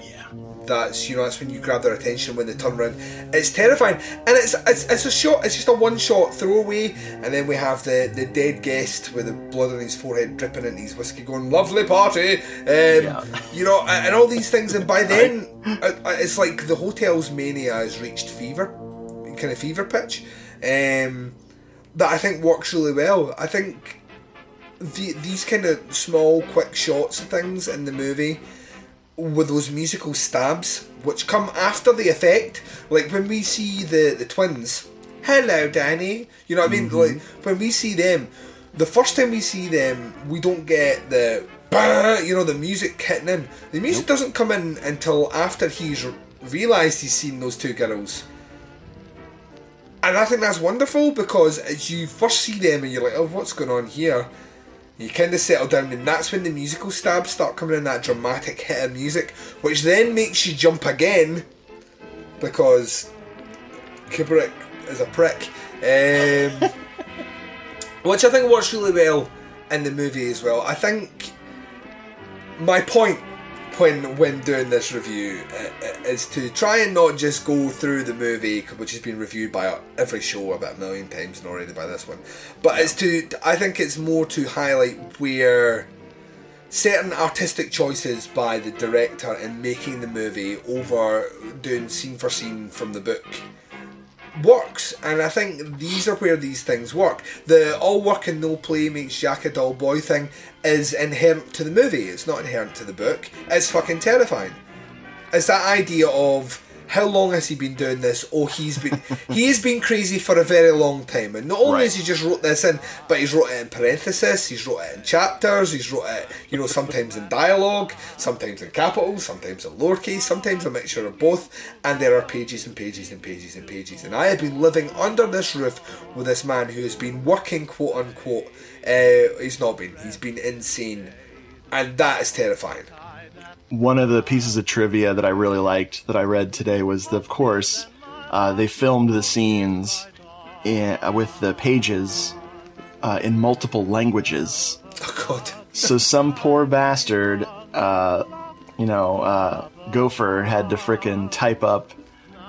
that's you know that's when you grab their attention when they turn around. It's terrifying, and it's it's, it's a shot. It's just a one shot throwaway, and then we have the the dead guest with the blood on his forehead dripping into his whiskey, going lovely party, um, you know, and, and all these things. And by then, uh, uh, it's like the hotel's mania has reached fever, kind of fever pitch. Um, that I think works really well. I think the, these kind of small, quick shots of things in the movie with those musical stabs, which come after the effect, like when we see the the twins, hello Danny, you know what I mean? Mm-hmm. Like when we see them, the first time we see them, we don't get the you know the music hitting in. The music doesn't come in until after he's realised he's seen those two girls. And I think that's wonderful because as you first see them and you're like, oh, what's going on here? You kind of settle down, and that's when the musical stabs start coming in, that dramatic hit of music, which then makes you jump again because Kubrick is a prick. Um, which I think works really well in the movie as well. I think my point when when doing this review uh, uh, is to try and not just go through the movie, which has been reviewed by every show about a million times and already by this one, but it's to I think it's more to highlight where certain artistic choices by the director in making the movie over doing scene for scene from the book works and I think these are where these things work. The all work and no play makes Jack a dull boy thing is inherent to the movie. It's not inherent to the book. It's fucking terrifying. It's that idea of how long has he been doing this? Oh, he's been he has been crazy for a very long time, and not only has he just wrote this in, but he's wrote it in parenthesis, he's wrote it in chapters, he's wrote it, you know, sometimes in dialogue, sometimes in capitals, sometimes in lowercase, sometimes a mixture of both, and there are pages and pages and pages and pages. And I have been living under this roof with this man who has been working, quote unquote. Uh, he's not been. He's been insane, and that is terrifying. One of the pieces of trivia that I really liked that I read today was, that, of course, uh, they filmed the scenes in, uh, with the pages uh, in multiple languages. Oh God! so some poor bastard, uh, you know, uh, Gofer had to frickin' type up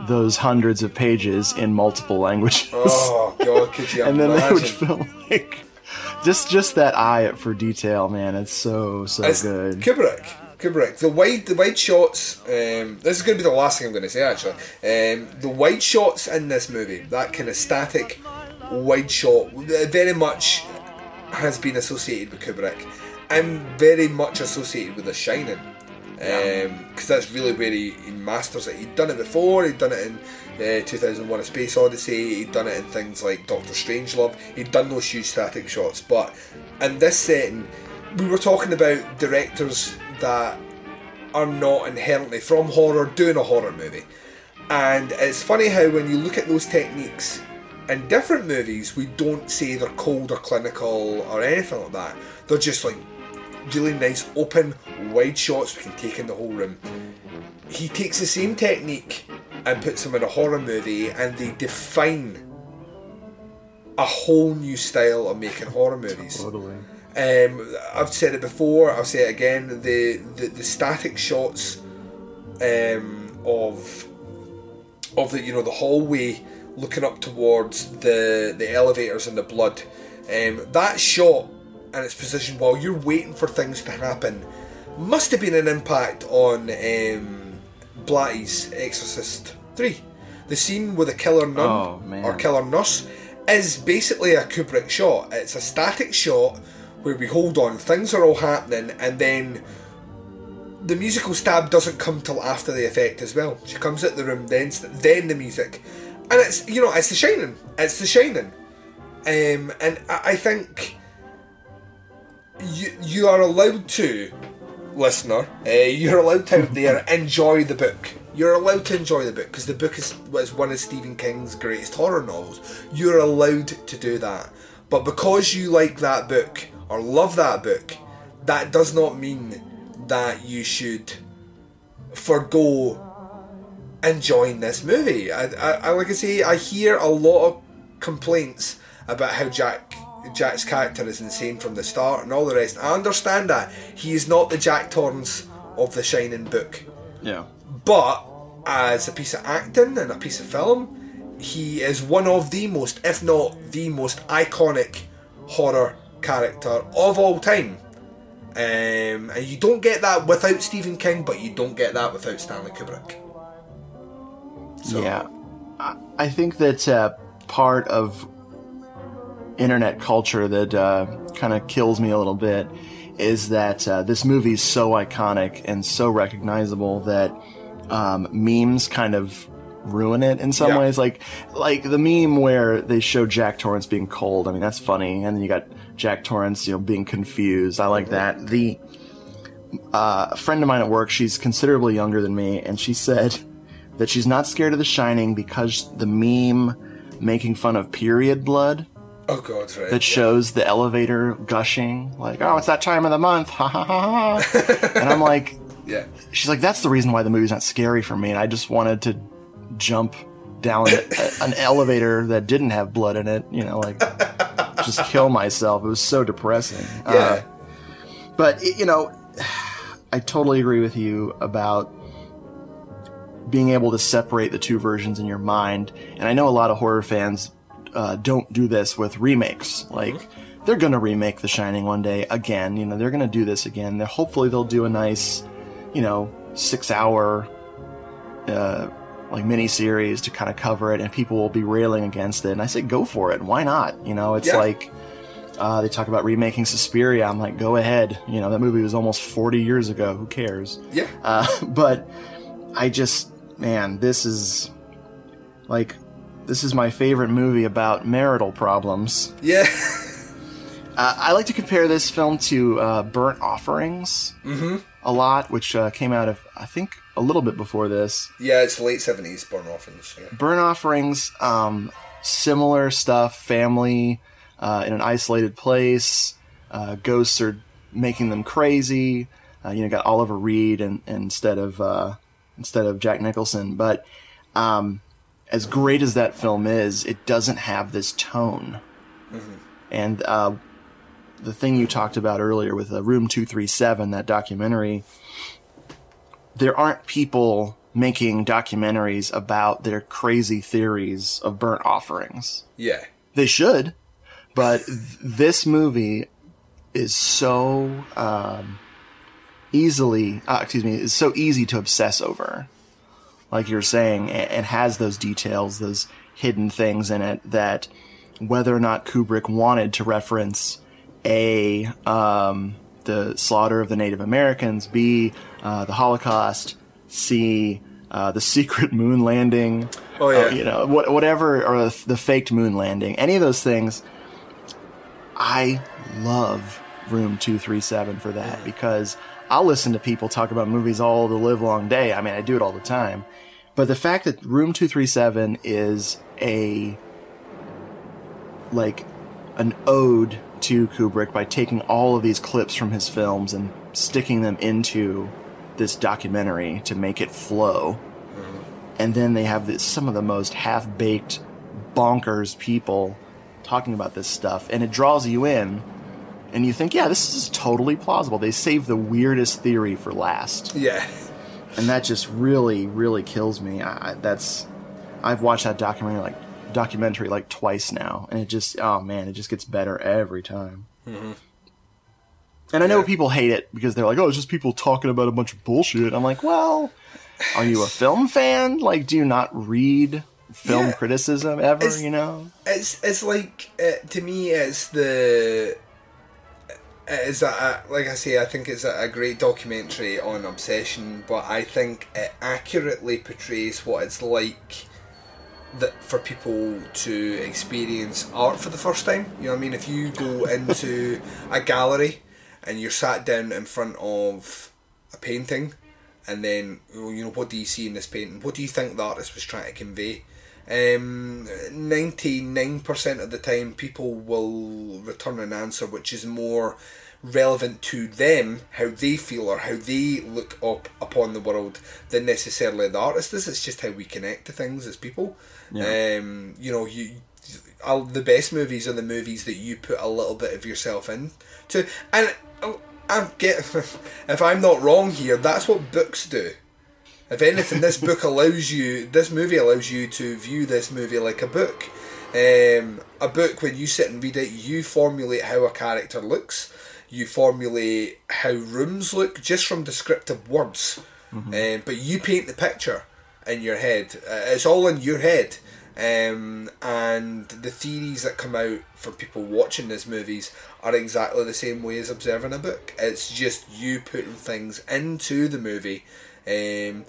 those hundreds of pages in multiple languages. Oh God! Could you and then they would imagine? film like just just that eye for detail, man. It's so so It's good. Kubrick. Kubrick. The wide, the wide shots. Um, this is going to be the last thing I'm going to say. Actually, um, the wide shots in this movie, that kind of static wide shot, very much has been associated with Kubrick, and very much associated with The Shining. Because that's really where he, he masters it. He'd done it before. He'd done it in uh, 2001: A Space Odyssey. He'd done it in things like Doctor Strangelove. He'd done those huge static shots, but in this setting, we were talking about directors that are not inherently from horror doing a horror movie. And it's funny how when you look at those techniques in different movies, we don't say they're cold or clinical or anything like that. They're just like really nice, open, wide shots we can take in the whole room. He takes the same technique and puts them in a horror movie, and they define a whole new style of making horror movies. Totally. Um, I've said it before. I'll say it again. The the, the static shots um, of of the you know the hallway looking up towards the the elevators and the blood. Um, that shot and its position while you're waiting for things to happen must have been an impact on um, Blatty's Exorcist Three. The scene with the killer nun Oh, or killer nurse is basically a Kubrick shot. It's a static shot where we hold on, things are all happening, and then the musical stab doesn't come till after the effect as well. She comes at the room, then then the music, and it's you know it's The Shining. It's The Shining, um, and I, I think you you are allowed to, listener, uh, you're allowed to out there enjoy the book. You're allowed to enjoy the book because the book is was one of Stephen King's greatest horror novels. You're allowed to do that, but because you like that book or love that book, that does not mean that you should forgo enjoying this movie. I, I, I like I say, I hear a lot of complaints about how Jack Jack's character is insane from the start and all the rest. I understand that he is not the Jack Torrance of the Shining book, Yeah. but as a piece of acting and a piece of film, he is one of the most, if not the most iconic horror character of all time. Um, and you don't get that without Stephen King, but you don't get that without Stanley Kubrick. Yeah, I, I think that uh, part of internet culture that uh, kind of kills me a little bit is that uh, this movie is so iconic and so recognizable that um, memes kind of ruin it in some Yeah. ways. Like, like the meme where they show Jack Torrance being cold. I mean, that's funny, and then you got Jack Torrance, you know, being confused. I like that. The uh, a friend of mine at work, she's considerably younger than me, and she said that she's not scared of The Shining because the meme making fun of period blood Oh god, right. that shows the elevator gushing, like, oh, it's that time of the month, ha ha ha ha. and I'm like, Yeah. she's like, that's the reason why the movie's not scary for me. And I just wanted to jump down an elevator that didn't have blood in it, you know, like just kill myself. It was so depressing. Uh, Yeah. but, y- you know, I totally agree with you about being able to separate the two versions in your mind. And I know a lot of horror fans uh, don't do this with remakes. Like, they're going to remake The Shining one day again. You know, they're going to do this again. They're, hopefully, they'll do a nice, you know, six hour, uh, like mini series to kind of cover it, and people will be railing against it. And I say, go for it. Why not? You know, it's Yeah. like. Uh, they talk about remaking Suspiria. I'm like, go ahead. You know, that movie was almost 40 years ago. Who cares? Yeah. Uh, but I just, man, this is like, this is my favorite movie about marital problems. Yeah. Uh, I like to compare this film to uh, Burnt Offerings Mhm. a lot, which uh, came out of, I think, a little bit before this. Yeah, it's late seventies. Burn Orphans. Yeah. Burn Offerings, um, similar stuff, family uh, in an isolated place, uh, ghosts are making them crazy. Uh, you know, got Oliver Reed and, instead of uh, instead of Jack Nicholson, but um, as great as that film is, it doesn't have this tone. And uh, the thing you talked about earlier with uh, Room 237, that documentary, there aren't people making documentaries about their crazy theories of burnt offerings. Yeah. They should, but th- this movie is so um, easily, uh, excuse me, is so easy to obsess over. Like you're saying, and, and has those details, those hidden things in it that whether or not Kubrick wanted to reference a um, the slaughter of the Native Americans, b uh, the Holocaust, c uh, the secret moon landing, Oh, yeah. uh, you know what, whatever or the, the faked moon landing, any of those things. I love Room Two Three Seven for that because I'll listen to people talk about movies all the live long day. I mean, I do it all the time. But the fact that Room 237 is a like an ode to Kubrick by taking all of these clips from his films and sticking them into this documentary to make it flow. And then they have this, some of the most half-baked bonkers people talking about this stuff and it draws you in and you think, yeah, this is totally plausible. They save the weirdest theory for last Yeah. and that just really really kills me I- that's i've watched that documentary like documentary like twice now and it just oh man it just gets better every time. Mm-hmm. and i know people hate it because they're like oh it's just people talking about a bunch of bullshit. I'm like well are you a film fan? Like do you not read film Yeah. criticism ever It's- you know? It's it's like uh, to me it's the it's a, like I say I think it's a great documentary on obsession, but I think it accurately portrays what it's like that for people to experience art for the first time. You know what I mean? If you go into a gallery and you're sat down in front of a painting, and then you know what do you see in this painting? What do you think the artist was trying to convey? Um, 99% of the time, people will return an answer which is more relevant to them, how they feel or how they look up upon the world, than necessarily the artist. This is just how we connect to things as people. Yeah. Um, you know, you the best movies are the movies that you put a little bit of yourself in to, and uh, I'm get if I'm not wrong here, that's what books do. If anything, this book allows you, this movie allows you to view this movie like a book. Um, a book, when you sit and read it, you formulate how a character looks, you formulate how rooms look just from descriptive words. Um, but you paint the picture in your head. Uh, it's all in your head. Um, and the theories that come out for people watching these movies are exactly the same way as observing a book. It's just you putting things into the movie. Um,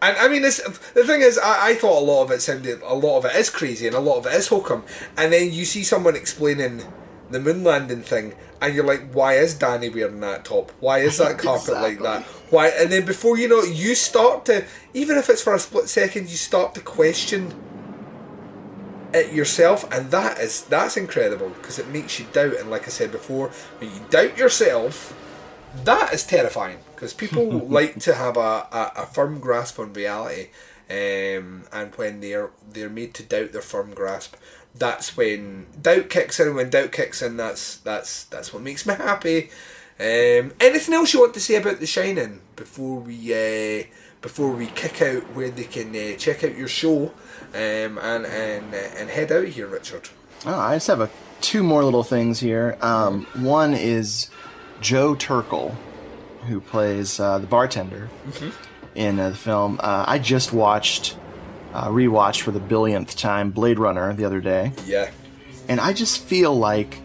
and I mean, this, the thing is, I, I thought a lot of it sounded, a lot of it is crazy and a lot of it is hokum. And then you see someone explaining the moon landing thing, and you're like, why is Danny wearing that top? Why is that carpet like that? Why? And then before you know it, you start to, even if it's for a split second, you start to question it yourself, and that is that's incredible because it makes you doubt. And like I said before, when you doubt yourself, that is terrifying because people like to have a, a, a firm grasp on reality, um, and when they're they're made to doubt their firm grasp, that's when doubt kicks in. When doubt kicks in, that's that's that's what makes me happy. Um, anything else you want to say about The Shining before we uh, before we kick out where they can uh, check out your show um, and and uh, and head out here, Richard? Oh, I just have a, two more little things here. Um, one is Joe Turkel, who plays uh, the bartender Mhm. in uh, the film. Uh, I just watched, uh, rewatched for the billionth time Blade Runner the other day. Yeah. And I just feel like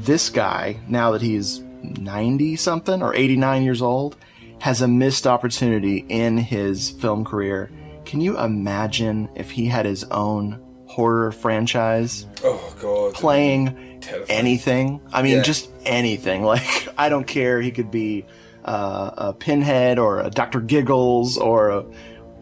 this guy, now that he's 90 something or 89 years old, has a missed opportunity in his film career. Can you imagine if he had his own horror franchise Oh God. playing anything? I mean, Yeah. just anything. Like, I don't care. He could be uh, a Pinhead or a Dr. Giggles or a,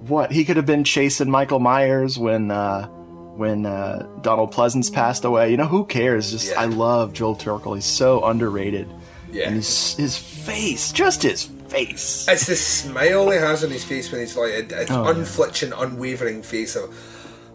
what? He could have been chasing Michael Myers when. Uh, when uh, Donald Pleasence passed away, you know who cares? Just I love Joe Turkel. He's so underrated. Yeah. And his, his face, just his face. It's the smile he has on his face when he's like a, a Oh, yeah. unflinching, unwavering face of,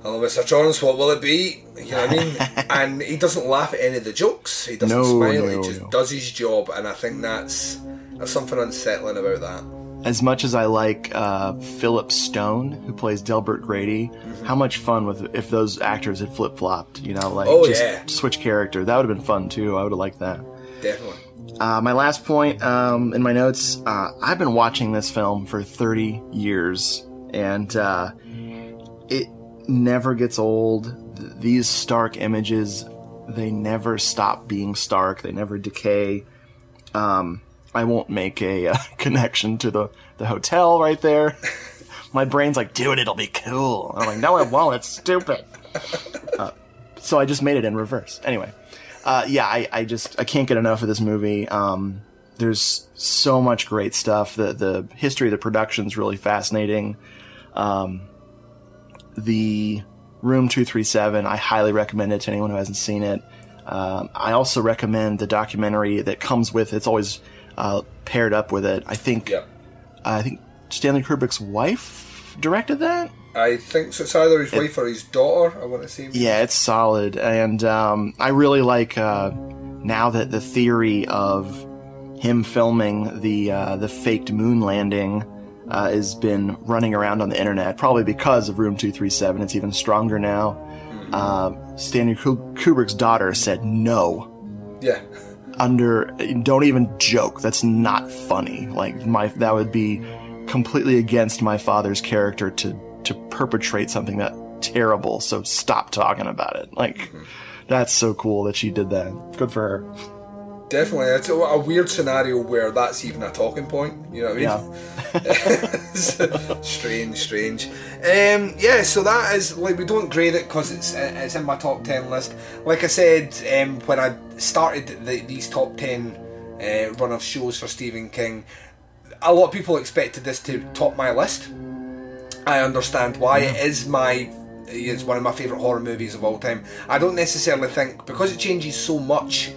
"Hello, Mr. Johns, what will it be?" You know what I mean? and he doesn't laugh at any of the jokes. He doesn't No, smile. no, he just no. does his job, and I think that's there's something unsettling about that. As much as I like uh, Philip Stone, who plays Delbert Grady, Mm-hmm. how much fun with if those actors had flip flopped, you know, like Oh, just yeah. switch character. That would have been fun too. I would have liked that. Definitely. Uh, my last point um, in my notes uh, I've been watching this film for 30 years, and uh, it never gets old. These stark images, they never stop being stark, they never decay. Um, I won't make a uh, connection to the, the hotel right there. My brain's like, dude, it'll be cool. I'm like, no, it won't. It's stupid. Uh, so I just made it in reverse. Anyway, uh, yeah, I, I just I can't get enough of this movie. Um, there's so much great stuff. The the history of the production's really fascinating. Um, the Room Two Three Seven, I highly recommend it to anyone who hasn't seen it. Um, I also recommend the documentary that comes with. It's always uh, paired up with it. I think. I think Stanley Kubrick's wife directed that. I think so. It's either his wife or his daughter. I want to say. Yeah, it's solid, and um, I really like uh, now that the theory of him filming the uh, the faked moon landing uh, has been running around on the internet, probably because of Room Two Three Seven. It's even stronger now. Uh, Stanley Kubrick's daughter said no. Yeah. Under, don't even joke. That's not funny. Like my, that would be completely against my father's character to to perpetrate something that terrible. So stop talking about it. Like mm-hmm. that's so cool that she did that. Good for her. Definitely, it's a, a weird scenario where that's even a talking point. You know what I mean? strange, strange. Um, yeah, so that is like we don't grade it because it's it's in my top ten list. Like I said, um, when I started the, these top ten uh, run of shows for Stephen King, a lot of people expected this to top my list. I understand why it is my it's one of my favorite horror movies of all time. I don't necessarily think because it changes so much.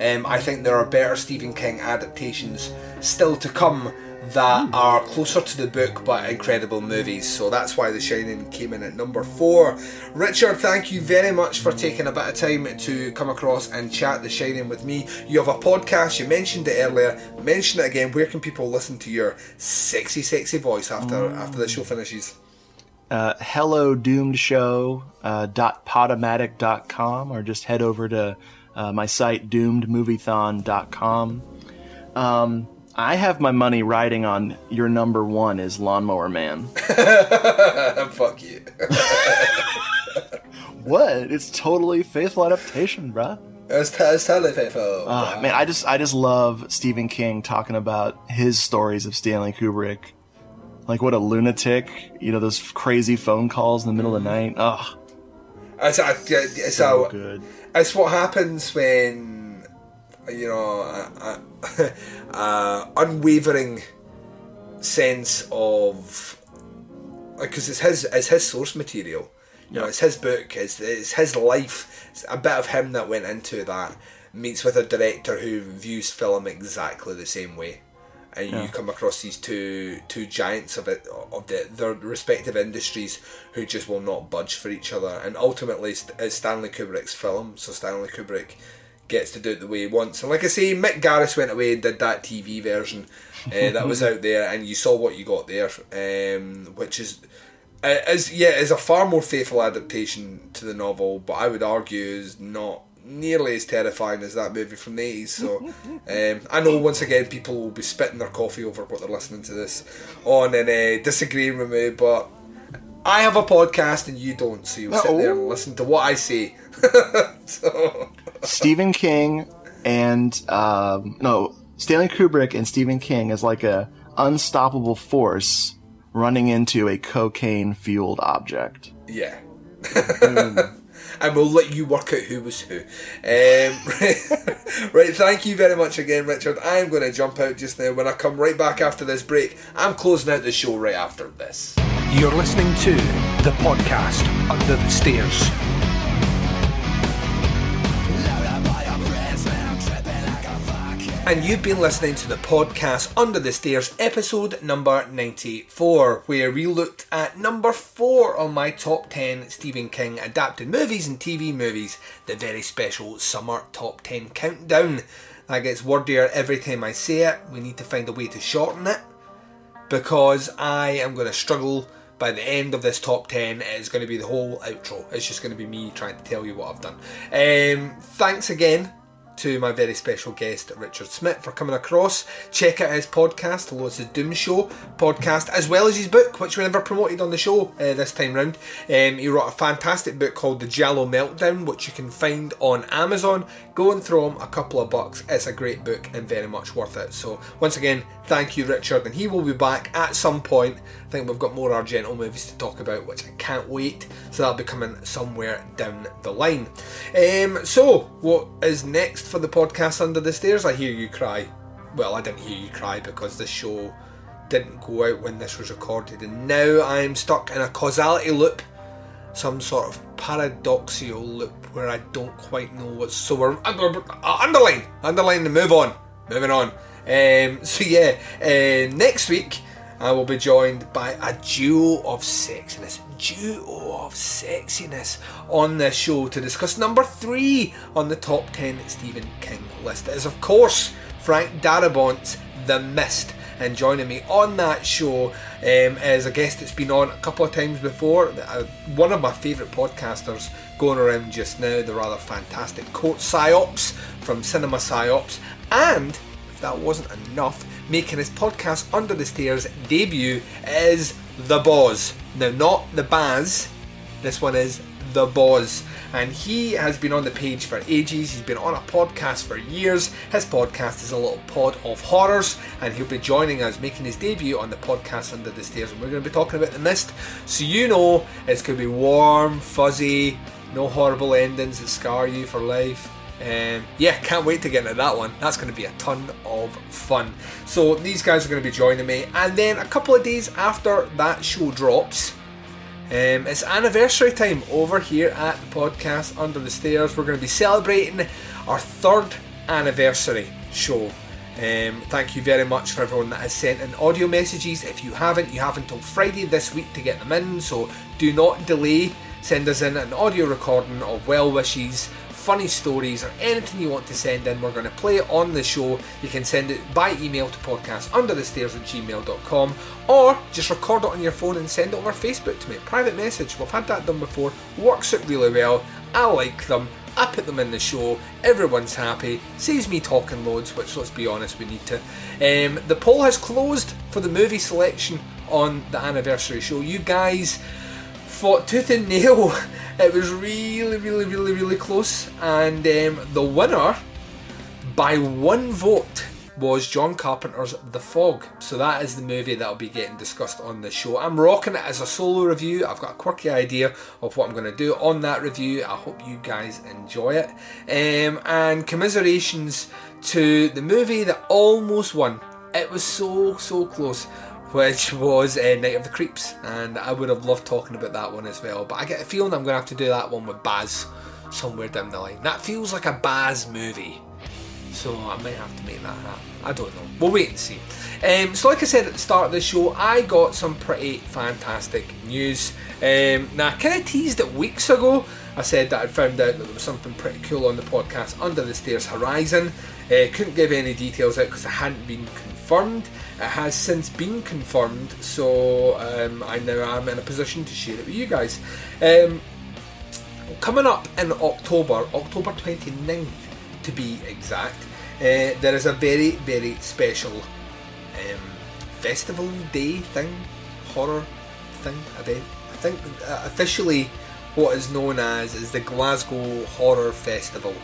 Um, I think there are better Stephen King adaptations still to come that are closer to the book but incredible movies. So that's why The Shining came in at number four. Richard, thank you very much for taking a bit of time to come across and chat The Shining with me. You have a podcast, you mentioned it earlier, mention it again. Where can people listen to your sexy, sexy voice after after the show finishes? uh, hello doomed show uh, dot podomatic dot com or just head over to uh, my site doomedmoviethon.com um, i have my money riding on your number one is lawnmower man Fuck you. what it's totally faithful adaptation bruh It's, t- it's totally faithful. Oh, man, I just I just love Stephen King talking about his stories of Stanley Kubrick. Like what a lunatic, you know, those crazy phone calls in the middle of the night. Oh, It's, a, it's, so a- good. it's what happens when you know a, a, a unwavering sense of because it's his it's his source material. You know, it's his book. It's, it's his life. It's a bit of him that went into that meets with a director who views film exactly the same way, and you come across these two two giants of it of the, their respective industries who just will not budge for each other. And ultimately, it's Stanley Kubrick's film, so Stanley Kubrick gets to do it the way he wants. And like I say, Mick Garris went away and did that TV version uh, that was out there, and you saw what you got there, um, which is. Uh, is yeah, is a far more faithful adaptation to the novel, but I would argue is not nearly as terrifying as that movie from the eighties. So um, I know once again people will be spitting their coffee over what they're listening to this on and uh, disagreeing with me, but I have a podcast and you don't, so you'll sit there and listen to what I say. so Stephen King and um, no Stanley Kubrick and Stephen King is like a unstoppable force running into a cocaine fueled object. Yeah. and we'll let you work out who was who. Um, right, right, thank you very much again, Richard. I'm going to jump out just now. When I come right back after this break, I'm closing out the show right after this. You're listening to the podcast Under the Stairs. And you've been listening to the podcast Under the Stairs, episode number 94, where we looked at number 4 on my top 10 Stephen King adapted movies and TV movies, the very special Summer Top 10 Countdown. That gets wordier every time I say it. We need to find a way to shorten it because I am going to struggle by the end of this top 10 it's going to be the whole outro it's just going to be me trying to tell you what I've done um, thanks again to my very special guest Richard Smith for coming across. Check out his podcast it's a Doom Show podcast as well as his book which we never promoted on the show uh, this time round. Um, he wrote a fantastic book called The Jello Meltdown which you can find on Amazon go and throw him a couple of bucks. It's a great book and very much worth it. So once again thank you Richard and he will be back at some point. I think we've got more Argento movies to talk about which I can't wait. So that'll be coming somewhere down the line. Um, so what is next for the podcast Under the Stairs? I hear you cry. Well I didn't hear you cry because this show didn't go out when this was recorded and now I'm stuck in a causality loop some sort of paradoxical loop where I don't quite know what's so we're under, uh, underline underline and move on moving on. Um, so yeah uh, next week I will be joined by a duo of sexiness duo of sexiness on this show to discuss number three on the top 10 Stephen King list. It is of course Frank Darabont's The Mist and joining me on that show um, is a guest that's been on a couple of times before. Uh, one of my favourite podcasters going around just now, the rather fantastic Court Psyops from Cinema Psyops, and if that wasn't enough, making his podcast Under the Stairs debut is The Boz. Now, not The Baz, this one is The Boz. And he has been on the page for ages. He's been on a podcast for years. His podcast is a little pod of horrors, and he'll be joining us, making his debut on the podcast Under the Stairs. And we're going to be talking about The Mist. So you know it's going to be warm, fuzzy, no horrible endings that scar you for life. Um, yeah, can't wait to get into that one. That's going to be a ton of fun. So these guys are going to be joining me, and then a couple of days after that show drops, um, it's anniversary time over here at the podcast Under the Stairs. We're going to be celebrating our third anniversary show. Um, thank you very much for everyone that has sent in audio messages. If you haven't, you have until Friday this week to get them in, so do not delay. Send us in an audio recording of well wishes, funny stories, or anything you want to send in. We're going to play it on the show. You can send it by email to podcast under the stairs at gmail.com or just record it on your phone and send it over Facebook to me. Private message. We've had that done before. Works it really well. I like them. I put them in the show. Everyone's happy. Saves me talking loads, which let's be honest, we need to. Um, the poll has closed for the movie selection on the anniversary show. You guys fought tooth and nail. It was really, really, really, really close, and um, the winner by one vote was John Carpenter's The Fog. So that is the movie that'll be getting discussed on the show. I'm rocking it as a solo review. I've got a quirky idea of what I'm going to do on that review. I hope you guys enjoy it. Um, and commiserations to the movie that almost won. It was so, so close. Which was uh, Night of the Creeps, and I would have loved talking about that one as well. But I get a feeling I'm going to have to do that one with Baz somewhere down the line. That feels like a Baz movie. So I might have to make that happen. I don't know. We'll wait and see. Um, so, like I said at the start of the show, I got some pretty fantastic news. Um, now, I kind of teased it weeks ago. I said that I'd found out that there was something pretty cool on the podcast Under the Stairs Horizon. Uh, couldn't give any details out because I hadn't been confirmed. It has since been confirmed, so um, I now am in a position to share it with you guys. Um, coming up in October, October 29th to be exact, uh, there is a very, very special um, festival day thing, horror thing, event. I think uh, officially what is known as is the Glasgow Horror Festival.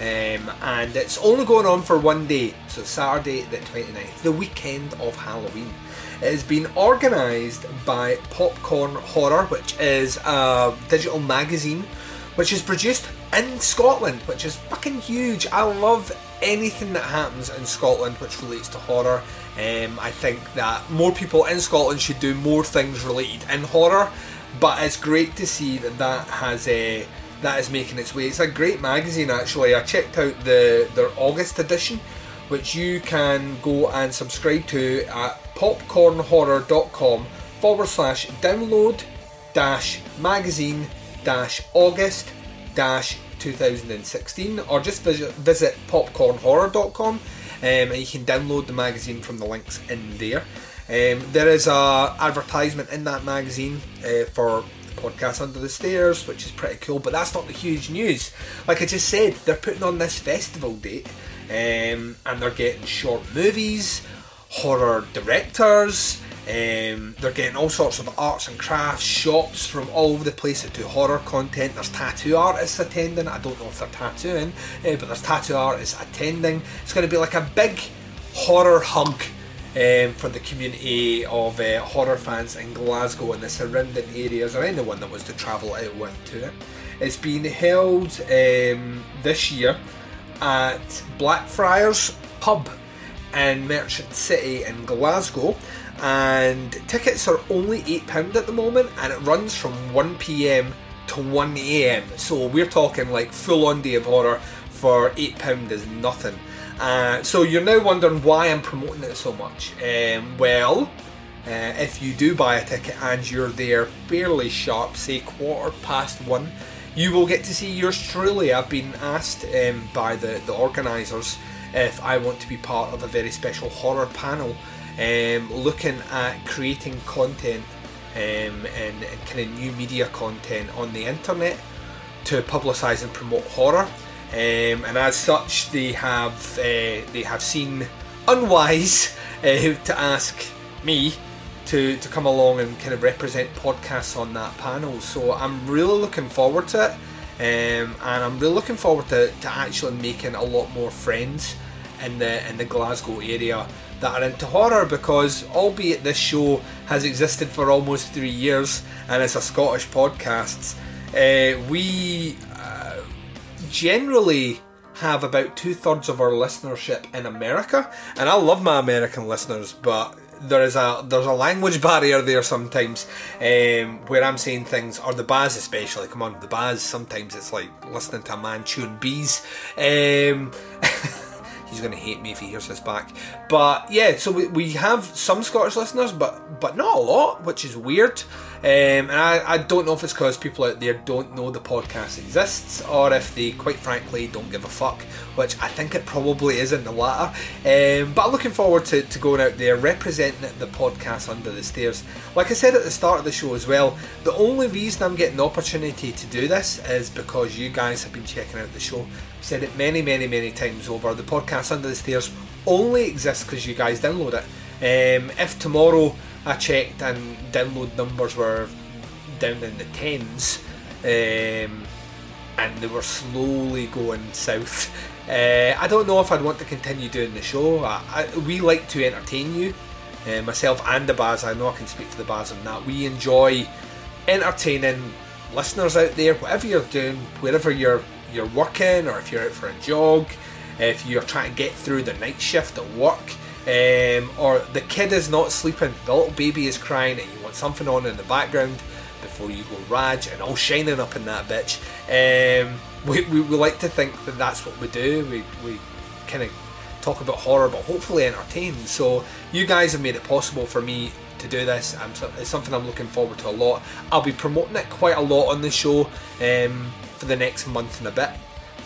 Um, and it's only going on for one day, so Saturday the 29th, the weekend of Halloween. It has been organised by Popcorn Horror, which is a digital magazine which is produced in Scotland, which is fucking huge. I love anything that happens in Scotland which relates to horror. Um, I think that more people in Scotland should do more things related in horror, but it's great to see that that has a. that is making its way. It's a great magazine actually. I checked out the their August edition, which you can go and subscribe to at popcornhorror.com forward slash download dash magazine dash August dash 2016 or just visit, popcornhorror.com um, and you can download the magazine from the links in there. Um, there is a advertisement in that magazine uh, for the podcast Under the Stairs, which is pretty cool. But that's not the huge news. Like I just said, they're putting on this festival date, um, and they're getting short movies, horror directors. Um, they're getting all sorts of arts and crafts shops from all over the place that do horror content. There's tattoo artists attending. I don't know if they're tattooing, uh, but there's tattoo artists attending. It's going to be like a big horror hug um, for the community of uh, horror fans in Glasgow and the surrounding areas, or anyone that was to travel out with to it. It's being held um, this year at Blackfriars Pub in Merchant City in Glasgow, and tickets are only £8 at the moment, and it runs from 1pm to 1am. So we're talking like full on day of horror for £8 is nothing. Uh, so you're now wondering why I'm promoting it so much. Um, well, uh, if you do buy a ticket and you're there fairly sharp, say quarter past one, you will get to see yours truly. I've been asked um, by the, the organisers if I want to be part of a very special horror panel um, looking at creating content um, and, and kind of new media content on the internet to publicise and promote horror. Um, and as such, they have uh, they have seen unwise uh, to ask me to, to come along and kind of represent podcasts on that panel. So I'm really looking forward to it, um, and I'm really looking forward to, to actually making a lot more friends in the in the Glasgow area that are into horror because albeit this show has existed for almost three years and it's a Scottish podcast, uh, we generally have about two thirds of our listenership in America, and I love my American listeners, but there is a there's a language barrier there sometimes um, where I'm saying things or the Baz especially come on the Baz sometimes it's like listening to a man chewing bees um, He's to hate me if he hears this back. But yeah, so we, we have some Scottish listeners, but but not a lot, which is weird. Um, and I, I don't know if it's because people out there don't know the podcast exists, or if they, quite frankly, don't give a fuck, which I think it probably is in the latter. Um, but I'm looking forward to, to going out there representing the podcast under the stairs. Like I said at the start of the show as well, the only reason I'm getting the opportunity to do this is because you guys have been checking out the show. I've said it many, many, many times over. The podcast under the stairs only exists because you guys download it. Um, if tomorrow I checked and download numbers were down in the tens, um, and they were slowly going south. Uh, I don't know if I'd want to continue doing the show. I, I, we like to entertain you, uh, myself and the Baz. I know I can speak for the Baz on that. We enjoy entertaining listeners out there, whatever you're doing, wherever you're you're working, or if you're out for a jog, if you're trying to get through the night shift at work, um, or the kid is not sleeping, the little baby is crying, and you want something on in the background before you go Raj and all shining up in that bitch. Um, we, we, we like to think that that's what we do. We, we kind of talk about horror, but hopefully entertain. So you guys have made it possible for me to do this. I'm, it's something I'm looking forward to a lot. I'll be promoting it quite a lot on the show um, for the next month and a bit.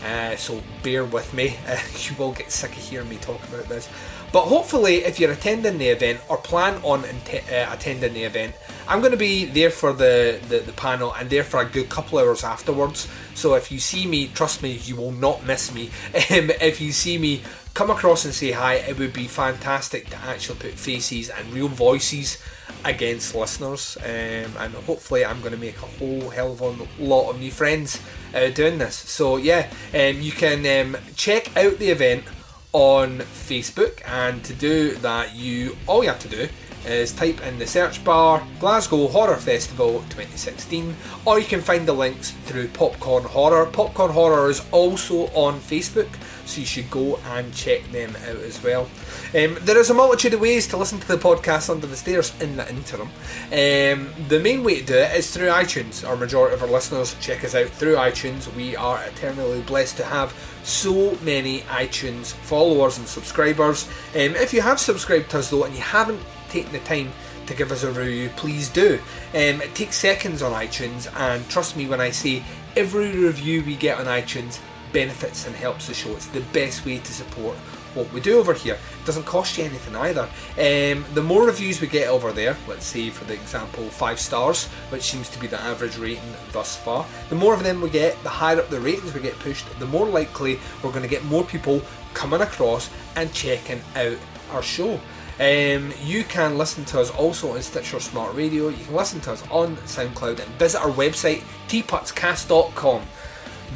Uh, so bear with me. Uh, you will get sick of hearing me talk about this. But hopefully, if you're attending the event or plan on uh, attending the event, I'm going to be there for the, the, the, panel and there for a good couple hours afterwards. So if you see me, trust me, you will not miss me. Um, if you see me, come across and say hi. It would be fantastic to actually put faces and real voices against listeners. Um, and hopefully, I'm going to make a whole hell of a lot of new friends uh, doing this. So yeah, um, you can um, check out the event on Facebook, and to do that, you all you have to do is type in the search bar Glasgow Horror Festival 2016, or you can find the links through Popcorn Horror. Popcorn Horror is also on Facebook, so you should go and check them out as well. Um, there is a multitude of ways to listen to the podcast under the stairs in the interim. Um, the main way to do it is through iTunes. Our majority of our listeners check us out through iTunes. We are eternally blessed to have so many iTunes followers and subscribers. Um, if you have subscribed to us though and you haven't taken the time to give us a review, please do. Um, it takes seconds on iTunes, and trust me when I say every review we get on iTunes benefits and helps the show. It's the best way to support what we do over here. It doesn't cost you anything either. Um, the more reviews we get over there, let's say for the example five stars, which seems to be the average rating thus far, the more of them we get, the higher up the ratings we get pushed, the more likely we're going to get more people coming across and checking out our show. Um, you can listen to us also on Stitcher Smart Radio. You can listen to us on SoundCloud and visit our website, tputscast.com.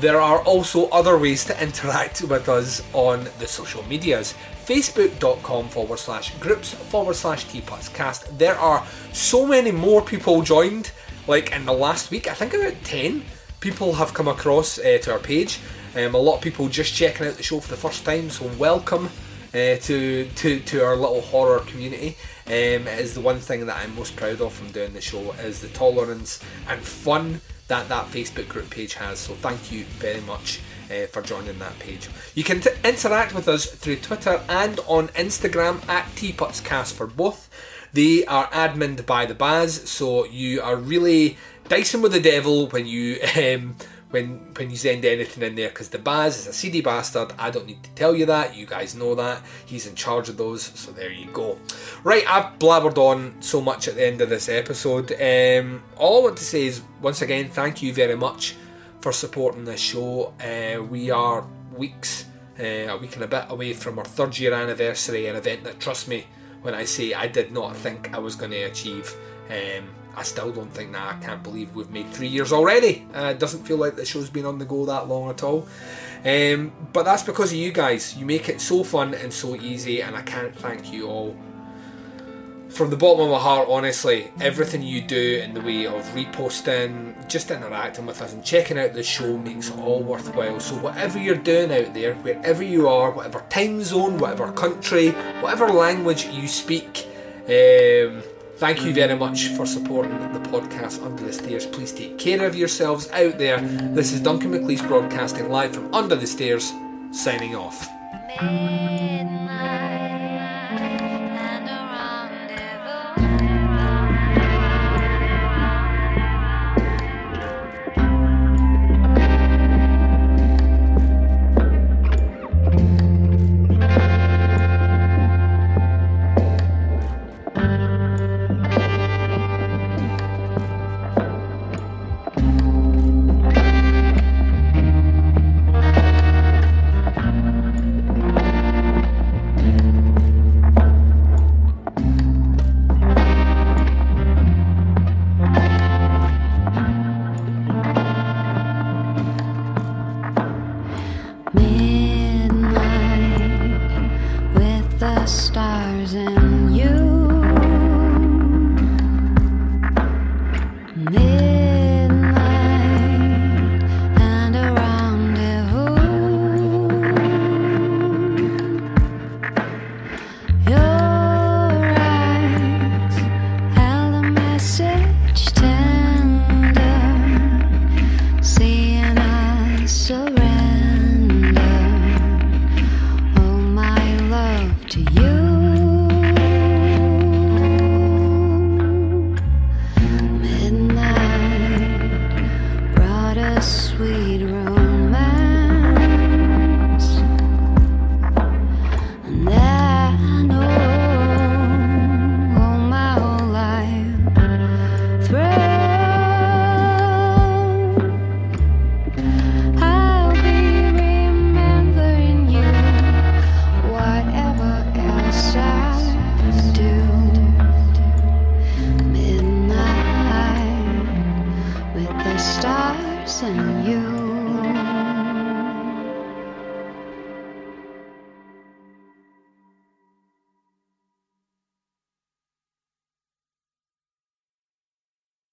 There are also other ways to interact with us on the social medias. Facebook.com forward slash groups forward slash tputscast. There are so many more people joined, like in the last week, I think about 10 people have come across uh, to our page. Um, a lot of people just checking out the show for the first time, so welcome. Uh, to, to to our little horror community. Um, it is the one thing that I'm most proud of from doing the show is the tolerance and fun that that Facebook group page has. So thank you very much uh, for joining that page. You can t- interact with us through Twitter and on Instagram at tputscast for both. They are adminned by the Baz, so you are really dicing with the devil when you. Um, when when you send anything in there because the Baz is a seedy bastard. I don't need to tell you that. You guys know that. He's in charge of those. So there you go. Right, I've blabbered on so much at the end of this episode. Um, all I want to say is once again, thank you very much for supporting this show. Uh, we are weeks, uh, a week and a bit away from our third year anniversary, an event that, trust me, when I say I did not think I was going to achieve. Um, I still don't think that. I can't believe we've made three years already. Uh, it doesn't feel like the show's been on the go that long at all. Um, but that's because of you guys. You make it so fun and so easy, and I can't thank you all. From the bottom of my heart, honestly, everything you do in the way of reposting, just interacting with us, and checking out the show makes it all worthwhile. So, whatever you're doing out there, wherever you are, whatever time zone, whatever country, whatever language you speak, um, Thank you very much for supporting the podcast Under the Stairs. Please take care of yourselves out there. This is Duncan McLeish broadcasting live from Under the Stairs, signing off. Midnight